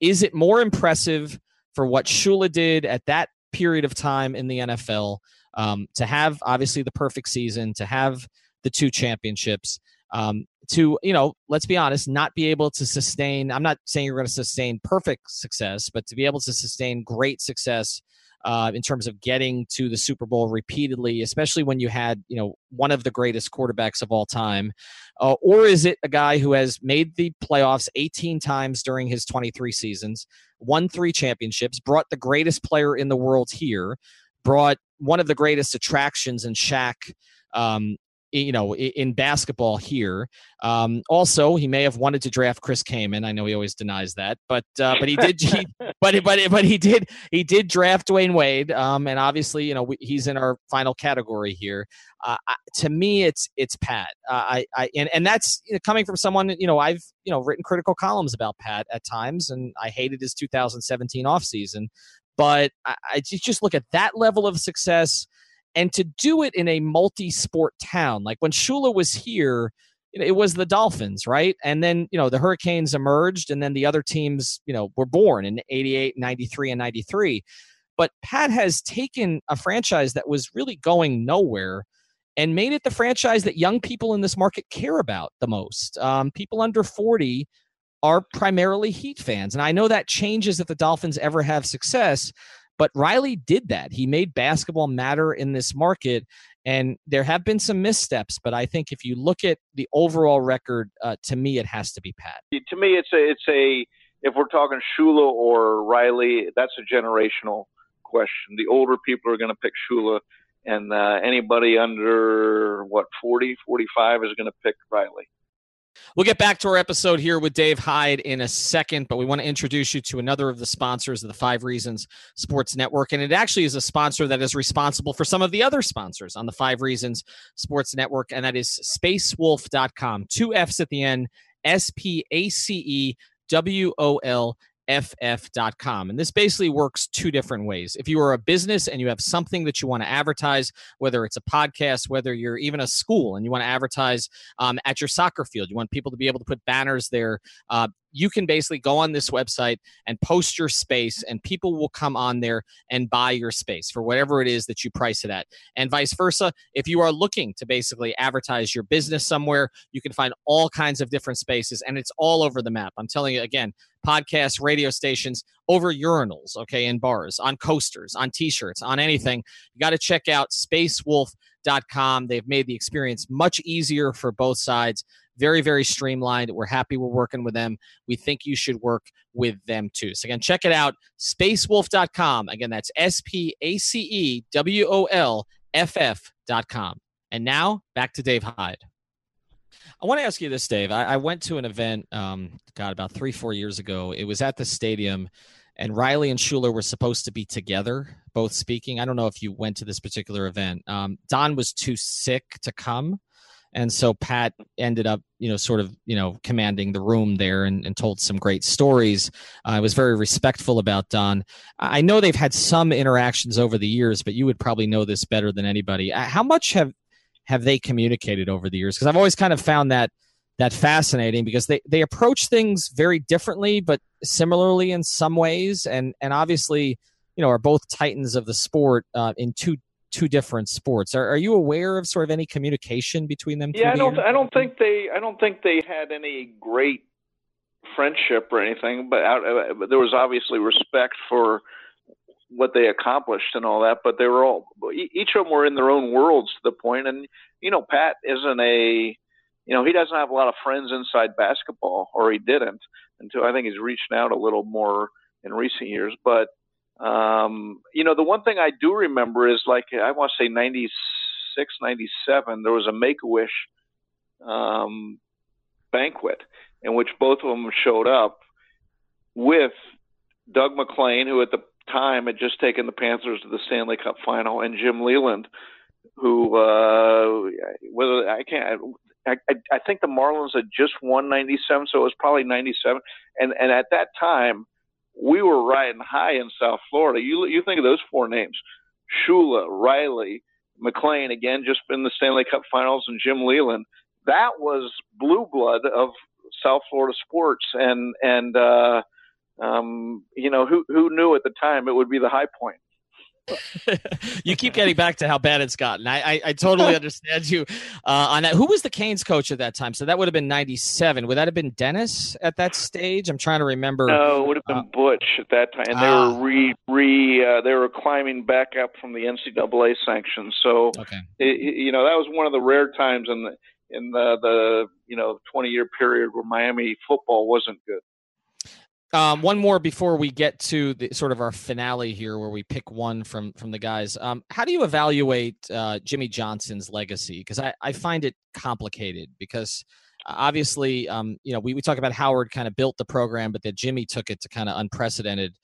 is it more impressive for what Shula did at that period of time in the NFL um, to have obviously the perfect season, to have the two championships? Um, to you know let's be honest not be able to sustain i'm not saying you're going to sustain perfect success but to be able to sustain great success uh, in terms of getting to the Super Bowl repeatedly, especially when you had you know one of the greatest quarterbacks of all time, uh, or is it a guy who has made the playoffs 18 times during his 23 seasons, won three championships, brought the greatest player in the world here, brought one of the greatest attractions in Shaq um, you know, in basketball here. Um, also, he may have wanted to draft Chris Kaman. I know he always denies that, but uh, but he did. [LAUGHS] He, but but but he did he did draft Dwyane Wade, um, and obviously, you know, we, he's in our final category here. Uh, to me, it's it's Pat. Uh, I, I and and that's you know, coming from someone you know I've you know written critical columns about Pat at times, and I hated his 2017 offseason. But I, I just look at that level of success and to do it in a multi-sport town like when shula was here it was the dolphins right? And then you know the hurricanes emerged and then the other teams you know were born in 88 93 and 93 but pat has taken a franchise that was really going nowhere and made it the franchise that young people in this market care about the most. Um, people under 40 are primarily heat fans and i know that changes if the dolphins ever have success but Riley did that. He made basketball matter in this market. And there have been some missteps, but I think if you look at the overall record, uh, to me, it has to be Pat. To me, it's a, it's a, if we're talking Shula or Riley, that's a generational question. The older people are going to pick Shula, and uh, anybody under what 40, 45 is going to pick Riley. We'll get back to our episode here with Dave Hyde in a second, but we want to introduce you to another of the sponsors of the Five Reasons Sports Network. And it actually is a sponsor that is responsible for some of the other sponsors on the Five Reasons Sports Network, and that is spacewolff.com. Two F's at the end, S P A C E W O L ff.com. And this basically works two different ways. If you are a business and you have something that you want to advertise, whether it's a podcast, whether you're even a school and you want to advertise um, at your soccer field, you want people to be able to put banners there. Uh, you can basically go on this website and post your space, and people will come on there and buy your space for whatever it is that you price it at. And vice versa, if you are looking to basically advertise your business somewhere, you can find all kinds of different spaces, and it's all over the map. I'm telling you again, podcasts, radio stations, over urinals, okay, in bars, on coasters, on t shirts, on anything. You got to check out spacewolff.com. They've made the experience much easier for both sides. Very, very streamlined. We're happy we're working with them. We think you should work with them too. So, again, check it out spacewolff.com. Again, that's S P A C E W O L F F.com. And now back to Dave Hyde. I want to ask you this, Dave. I, I went to an event, um, God, about three, four years ago. It was at the stadium, and Riley and Shula were supposed to be together, both speaking. I don't know if you went to this particular event. Um, Don was too sick to come. And so Pat ended up, you know, sort of, you know, commanding the room there and, and told some great stories. Uh, I was very respectful about Don. I know they've had some interactions over the years, but you would probably know this better than anybody. Uh, how much have have they communicated over the years? Because I've always kind of found that that fascinating because they they approach things very differently, but similarly in some ways, and and obviously, you know, are both titans of the sport uh, in two two different sports. Are, are you aware of sort of any communication between them? Yeah, I don't. I don't think they. I don't think they had any great friendship or anything, but, out, uh, but there was obviously respect for what they accomplished and all that, but they were all each of them were in their own worlds to the point. And you know, Pat isn't a you know he doesn't have a lot of friends inside basketball, or he didn't until I think he's reached out a little more in recent years. But um, you know, the one thing I do remember is like I want to say ninety six, ninety seven. There was a Make a Wish um, banquet in which both of them showed up with Doug MacLean, who at the time had just taken the Panthers to the Stanley Cup final, and Jim Leyland, who uh, whether I can't. I, I think the Marlins had just won '97, so it was probably '97. And and at that time, we were riding high in South Florida. You you think of those four names: Shula, Riley, MacLean, again just in the Stanley Cup Finals, and Jim Leyland. That was blue blood of South Florida sports, and and uh, um, you know, who who knew at the time it would be the high point? You keep getting back to how bad it's gotten. I I, I totally [LAUGHS] understand you uh, on that. Who was the Canes coach at that time? So that would have been '97. Would that have been Dennis at that stage? I'm trying to remember. No, it would have been uh, Butch at that time, and they were ah. re re uh, they were climbing back up from the NCAA sanctions. So okay. It, you know that was one of the rare times in the in the the you know 20 year period where Miami football wasn't good. Um, one more before we get to the sort of our finale here, where we pick one from from the guys. Um, how do you evaluate uh, Jimmy Johnson's legacy? Because I, I find it complicated. Because uh, obviously, um, you know, we, we talk about Howard kind of built the program, but that Jimmy took it to kind of unprecedented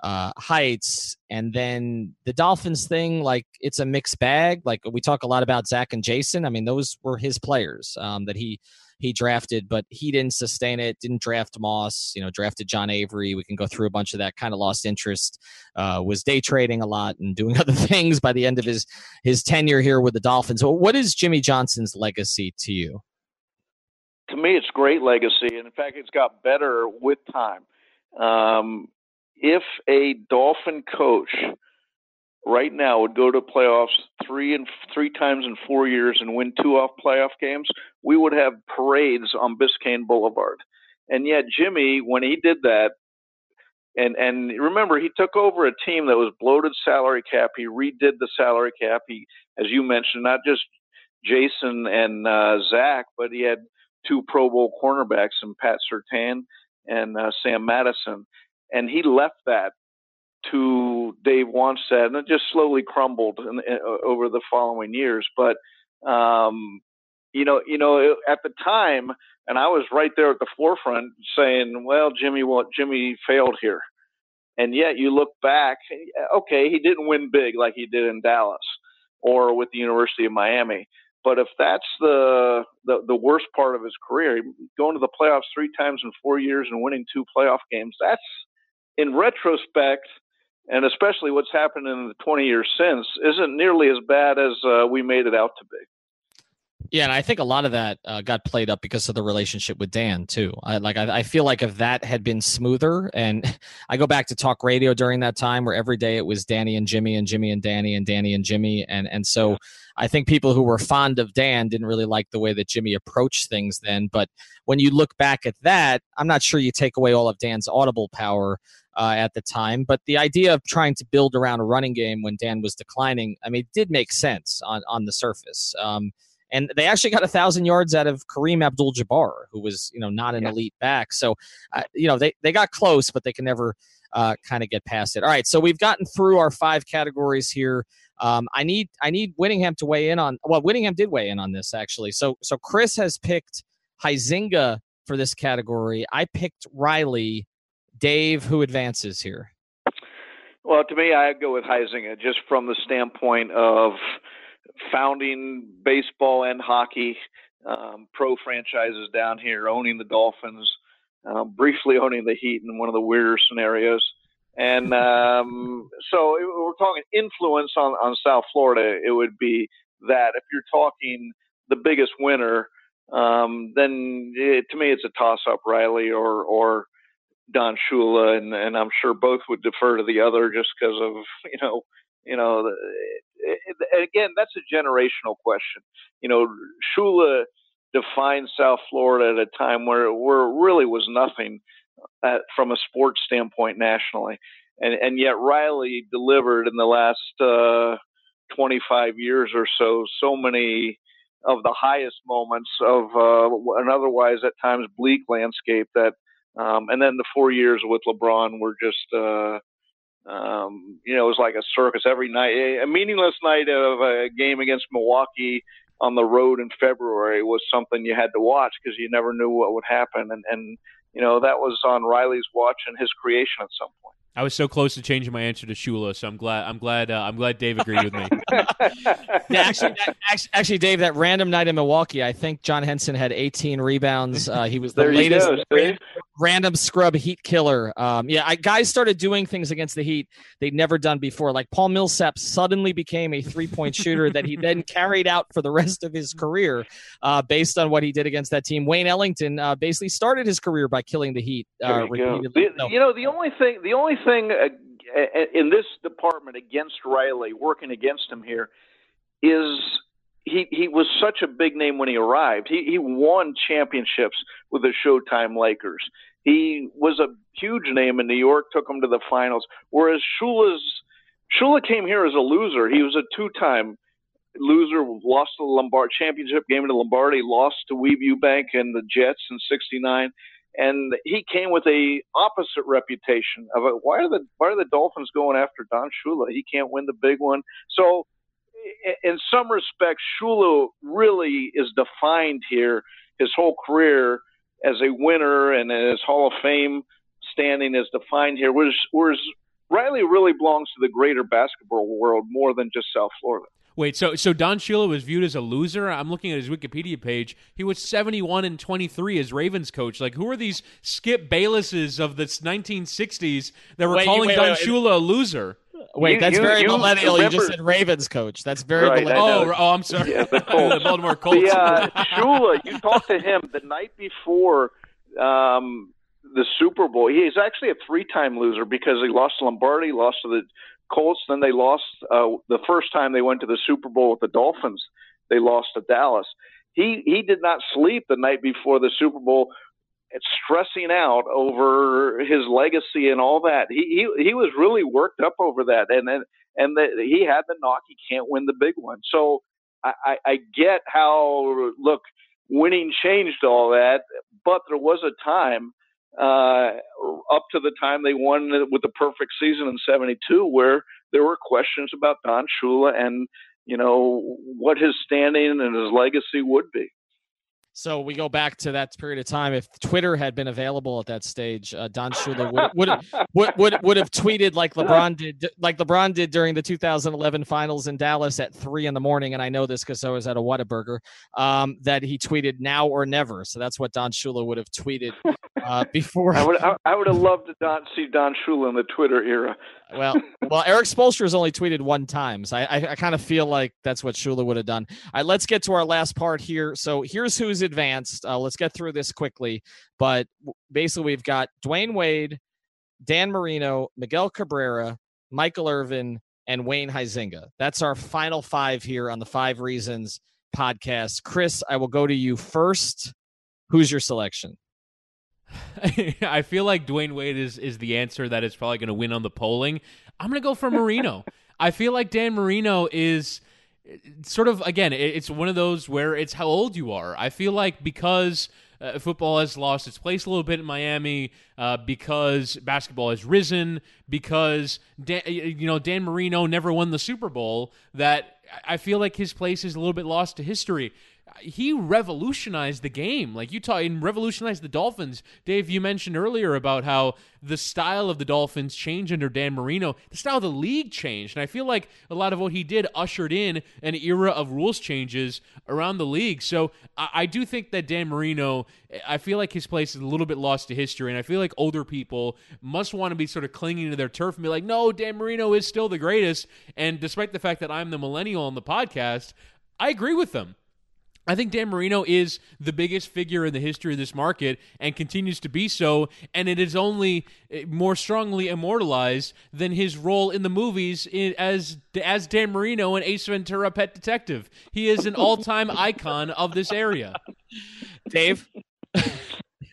uh, heights. And then the Dolphins thing, like it's a mixed bag. Like we talk a lot about Zach and Jason. I mean, those were his players um, that he he drafted, but he didn't sustain it. Didn't draft Moss. You know, drafted John Avery. We can go through a bunch of that. Kind of lost interest. Uh, was day trading a lot and doing [LAUGHS] other things by the end of his his tenure here with the Dolphins. What is Jimmy Johnson's legacy to you? To me, it's great legacy, and in fact, it's got better with time. Um, if a Dolphin coach right now would go to playoffs three and three times in four years and win two off playoff games, we would have parades on Biscayne Boulevard. And yet Jimmy, when he did that, and and remember he took over a team that was bloated salary cap. He redid the salary cap. He, as you mentioned, not just Jason and uh, Zach, but he had two Pro Bowl cornerbacks and Pat Surtain and uh, Sam Madison. And he left that to Dave Wannstedt, and it just slowly crumbled in, in, over the following years. But um, you know, you know, at the time, and I was right there at the forefront saying, "Well, Jimmy, well, Jimmy failed here," and yet you look back, okay, he didn't win big like he did in Dallas or with the University of Miami. But if that's the, the the worst part of his career, going to the playoffs three times in four years and winning two playoff games, that's in retrospect and especially what's happened in the 20 years since, isn't nearly as bad as uh, we made it out to be. Yeah, and I think a lot of that uh, got played up because of the relationship with Dan too. I like I, I, feel like if that had been smoother, and [LAUGHS] I go back to talk radio during that time where every day it was Danny and Jimmy and Jimmy and Danny and Danny and Jimmy, and and so I think people who were fond of Dan didn't really like the way that Jimmy approached things then. But when you look back at that, I'm not sure you take away all of Dan's audible power. Uh, at the time. But the idea of trying to build around a running game when Dan was declining, I mean, did make sense on on the surface. Um, and they actually got a thousand yards out of Kareem Abdul-Jabbar, who was you know not an yeah. elite back. So uh, you know they they got close, but they can never uh, kind of get past it. All right, so we've gotten through our five categories here. Um, I need I need Wittyngham to weigh in on. Well, Wittyngham did weigh in on this actually. So so Chris has picked Huizenga for this category. I picked Riley. Dave, who advances here? Well, to me, I go with Huizenga just from the standpoint of founding baseball and hockey um, pro franchises down here, owning the Dolphins, uh, briefly owning the Heat in one of the weirder scenarios. And [LAUGHS] um, so we're talking influence on, on South Florida, it would be that. If you're talking the biggest winner, um, then it, to me it's a toss up, Riley or or Don Shula, and, and I'm sure both would defer to the other just because of you know you know again, that's a generational question. You know, Shula defined South Florida at a time where where it really was nothing at, uh, from a sports standpoint nationally, and and yet Riley delivered in the last uh, 25 years or so so many of the highest moments of uh, an otherwise at times bleak landscape that. Um, and then the four years with LeBron were just uh, um, you know, it was like a circus every night. A meaningless night of a game against Milwaukee on the road in February was something you had to watch because you never knew what would happen. And, and, you know, that was on Riley's watch and his creation at some point. I was so close to changing my answer to Shula, so I'm glad. I'm glad. Uh, I'm glad Dave agreed with me. [LAUGHS] yeah, actually, actually, actually, Dave, that random night in Milwaukee, I think John Henson had 18 rebounds. Uh, he was the latest go, random scrub Heat killer. Um, yeah, I, guys started doing things against the Heat they'd never done before. Like Paul Millsap suddenly became a three point shooter that he then carried out for the rest of his career, uh, based on what he did against that team. Wayne Ellington uh, basically started his career by killing the Heat. Uh, you, the, no. you know, the only thing, the only thing uh, in this department against Riley, working against him here, is he he was such a big name when he arrived. He he won championships with the Showtime Lakers. He was a huge name in New York, took him to the finals. Whereas Shula's Shula came here as a loser. He was a two-time loser, lost the Lombard championship game to Lombardi, lost to Weeb Ewbank and the Jets in '69 and he came with a opposite reputation of a, why are the why are the Dolphins going after Don Shula? He can't win the big one. So, in some respects, Shula really is defined here. His whole career as a winner and his Hall of Fame standing is defined here. Whereas, whereas Riley really belongs to the greater basketball world more than just South Florida. Wait, so so Don Shula was viewed as a loser? I'm looking at his Wikipedia page. He was 71 and 23 as Ravens coach. Like, who are these Skip Baylesses of the 1960s that were wait, calling wait, Don wait, Shula a loser? Wait, you, that's you, very you millennial. Remember, you just said Ravens coach. That's very right, millennial. Oh, oh, I'm sorry. Yeah, the, [LAUGHS] the Baltimore Colts. The, uh, Shula, you talked to him the night before um, the Super Bowl. He's actually a three-time loser because he lost to Lombardi, lost to the Colts. Then they lost uh, the first time they went to the Super Bowl with the Dolphins. They lost to Dallas. He he did not sleep the night before the Super Bowl, stressing out over his legacy and all that. He he he was really worked up over that, and then and the, he had the knock. He can't win the big one. So I, I, I get how look winning changed all that, but there was a time uh, up to the time they won with the perfect season in '72, where there were questions about Don Shula and you know what his standing and his legacy would be. So we go back to that period of time. If Twitter had been available at that stage, uh, Don Shula would would would, would, would have tweeted like LeBron did, like LeBron did during the 2011 Finals in Dallas at three in the morning. And I know this because I was at a Whataburger. Um, that he tweeted now or never. So that's what Don Shula would have tweeted uh, [LAUGHS] before I would I, I would have loved to not see Don Shula in the Twitter era. [LAUGHS] well, well, Erik Spoelstra has only tweeted one time, so I, I, I kind of feel like that's what Shula would have done. All right, let's get to our last part here. So here's who's advanced. Uh, let's get through this quickly, but basically we've got Dwyane Wade, Dan Marino, Miguel Cabrera, Michael Irvin, and Wayne Huizenga. That's our final five here on the Five Reasons podcast. Chris, I will go to you first. Who's your selection? [LAUGHS] I feel like Dwyane Wade is is the answer that is probably going to win on the polling. I'm going to go for Marino. [LAUGHS] I feel like Dan Marino is sort of again, it's one of those where it's how old you are. I feel like because uh, football has lost its place a little bit in Miami uh, because basketball has risen because Dan, you know Dan Marino never won the Super Bowl. That I feel like his place is a little bit lost to history he revolutionized the game. Like you talk and revolutionized the Dolphins. Dave, you mentioned earlier about how the style of the Dolphins changed under Dan Marino. The style of the league changed. And I feel like a lot of what he did ushered in an era of rules changes around the league. So I, I do think that Dan Marino, I feel like his place is a little bit lost to history. And I feel like older people must want to be sort of clinging to their turf and be like, no, Dan Marino is still the greatest. And despite the fact that I'm the millennial on the podcast, I agree with them. I think Dan Marino is the biggest figure in the history of this market and continues to be so. And it is only eh, more strongly immortalized than his role in the movies as as Dan Marino in Ace Ventura: Pet Detective. He is an all time icon of this area. Dave,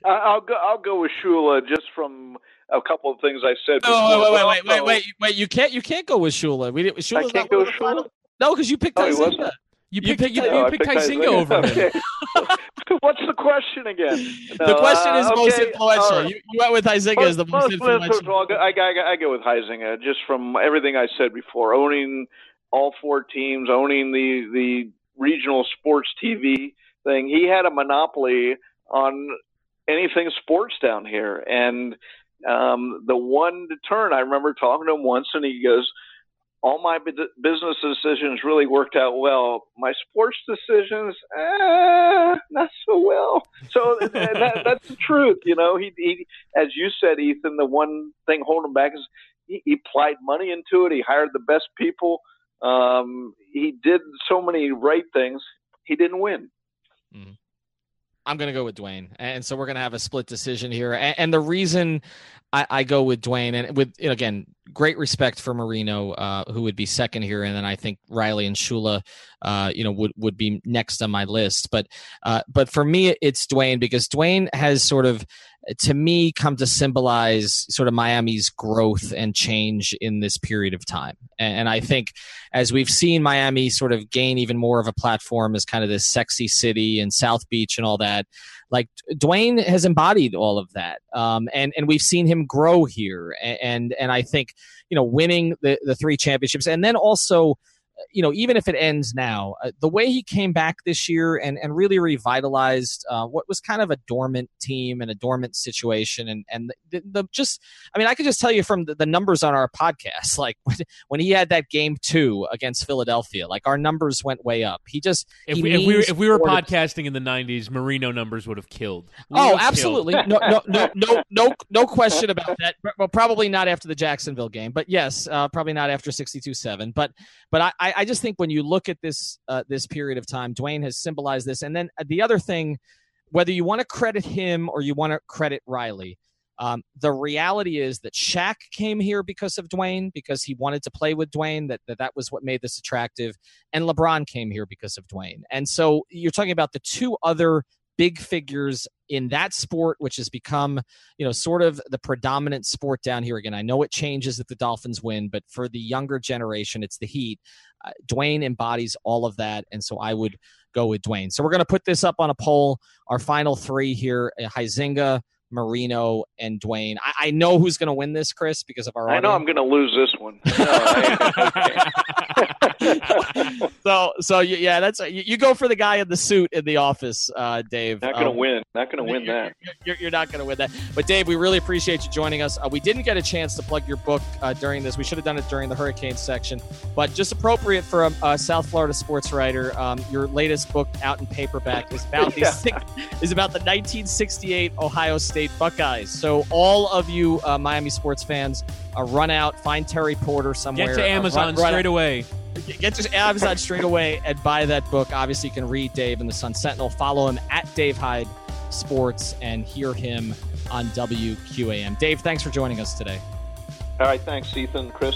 I'll go. I'll go with Shula just from a couple of things I said. Oh, wait, wait, wait, wait, wait, wait! You can't, you can't go with Shula. We didn't. Shula's I can't go with Shula. No, because you picked oh, you picked, you, you, you picked Huizenga over him. [LAUGHS] What's the question again? No, the question is uh, okay, most influential. Right. You, you, went with Huizenga as the most, most influential. I, I, I go with Huizenga just from everything I said before. Owning all four teams, owning the the regional sports TV thing. He had a monopoly on anything sports down here, and um, the one turn I remember talking to him once, and he goes all my business decisions really worked out well. My sports decisions, eh, not so well. So [LAUGHS] that, that's the truth, you know. He, he, as you said, Ethan, the one thing holding him back is he, he applied money into it. He hired the best people. Um, he did so many right things. He didn't win. Mm-hmm. I'm going to go with Dwyane. And so we're going to have a split decision here. And, and the reason I, I, go with Dwyane and with, again, great respect for Marino, uh, who would be second here. And then I think Riley and Shula, uh, you know, would, would be next on my list. But, uh, but for me, it's Dwyane because Dwyane has sort of, to me come to symbolize sort of Miami's growth and change in this period of time. And I think as we've seen Miami sort of gain even more of a platform as kind of this sexy city and South Beach and all that, like Dwyane has embodied all of that. Um, and, and we've seen him grow here. And, and I think, you know, winning the, the three championships and then also, you know, even if it ends now, uh, the way he came back this year and, and really revitalized uh, what was kind of a dormant team and a dormant situation, and and the, the just, I mean, I could just tell you from the, the numbers on our podcast, [LAUGHS] like when, when, he had that game two against Philadelphia, like our numbers went way up. He just if, we, if we, were, if we were podcasting in the '90s, Marino numbers would have killed. We oh, absolutely, killed. no, no, no, no, no, no question about that. Well, probably not after the Jacksonville game, but yes, uh, probably not after 62-7. But but I, I, I just think when you look at this uh, this period of time, Dwyane has symbolized this. And then uh, the other thing, whether you want to credit him or you want to credit Riley, um, the reality is that Shaq came here because of Dwyane, because he wanted to play with Dwyane. That, that that was what made this attractive. And LeBron came here because of Dwyane. And so you're talking about the two other big figures in that sport, which has become, you know, sort of the predominant sport down here. Again, I know it changes if the Dolphins win, but for the younger generation, it's the Heat. Uh, Dwyane embodies all of that, and so I would go with Dwyane. So we're going to put this up on a poll. Our final three here: uh, Huizenga, Marino, and Dwyane. I, I know who's going to win this, Chris, because of our. I know I'm going to lose this one. [LAUGHS] [LAUGHS] so, so yeah, that's you, you, go for the guy in the suit in the office, uh, Dave. Not going to um, win. Not going to win you're, that. You're, you're not going to win that. But Dave, we really appreciate you joining us. Uh, we didn't get a chance to plug your book uh, during this. We should have done it during the hurricane section, but just appropriate for a, a South Florida sports writer. Um, your latest book out in paperback is about [LAUGHS] yeah. the is about the 1968 Ohio State State Buckeyes. So all of you uh, Miami sports fans, uh, run out, find Terry Porter somewhere. Get to uh, Amazon run- run straight out- away. Get to Amazon straight away and buy that book. Obviously, you can read Dave in the Sun Sentinel. Follow him at Dave Hyde Sports and hear him on WQAM. Dave, thanks for joining us today. All right, thanks, Ethan, Chris.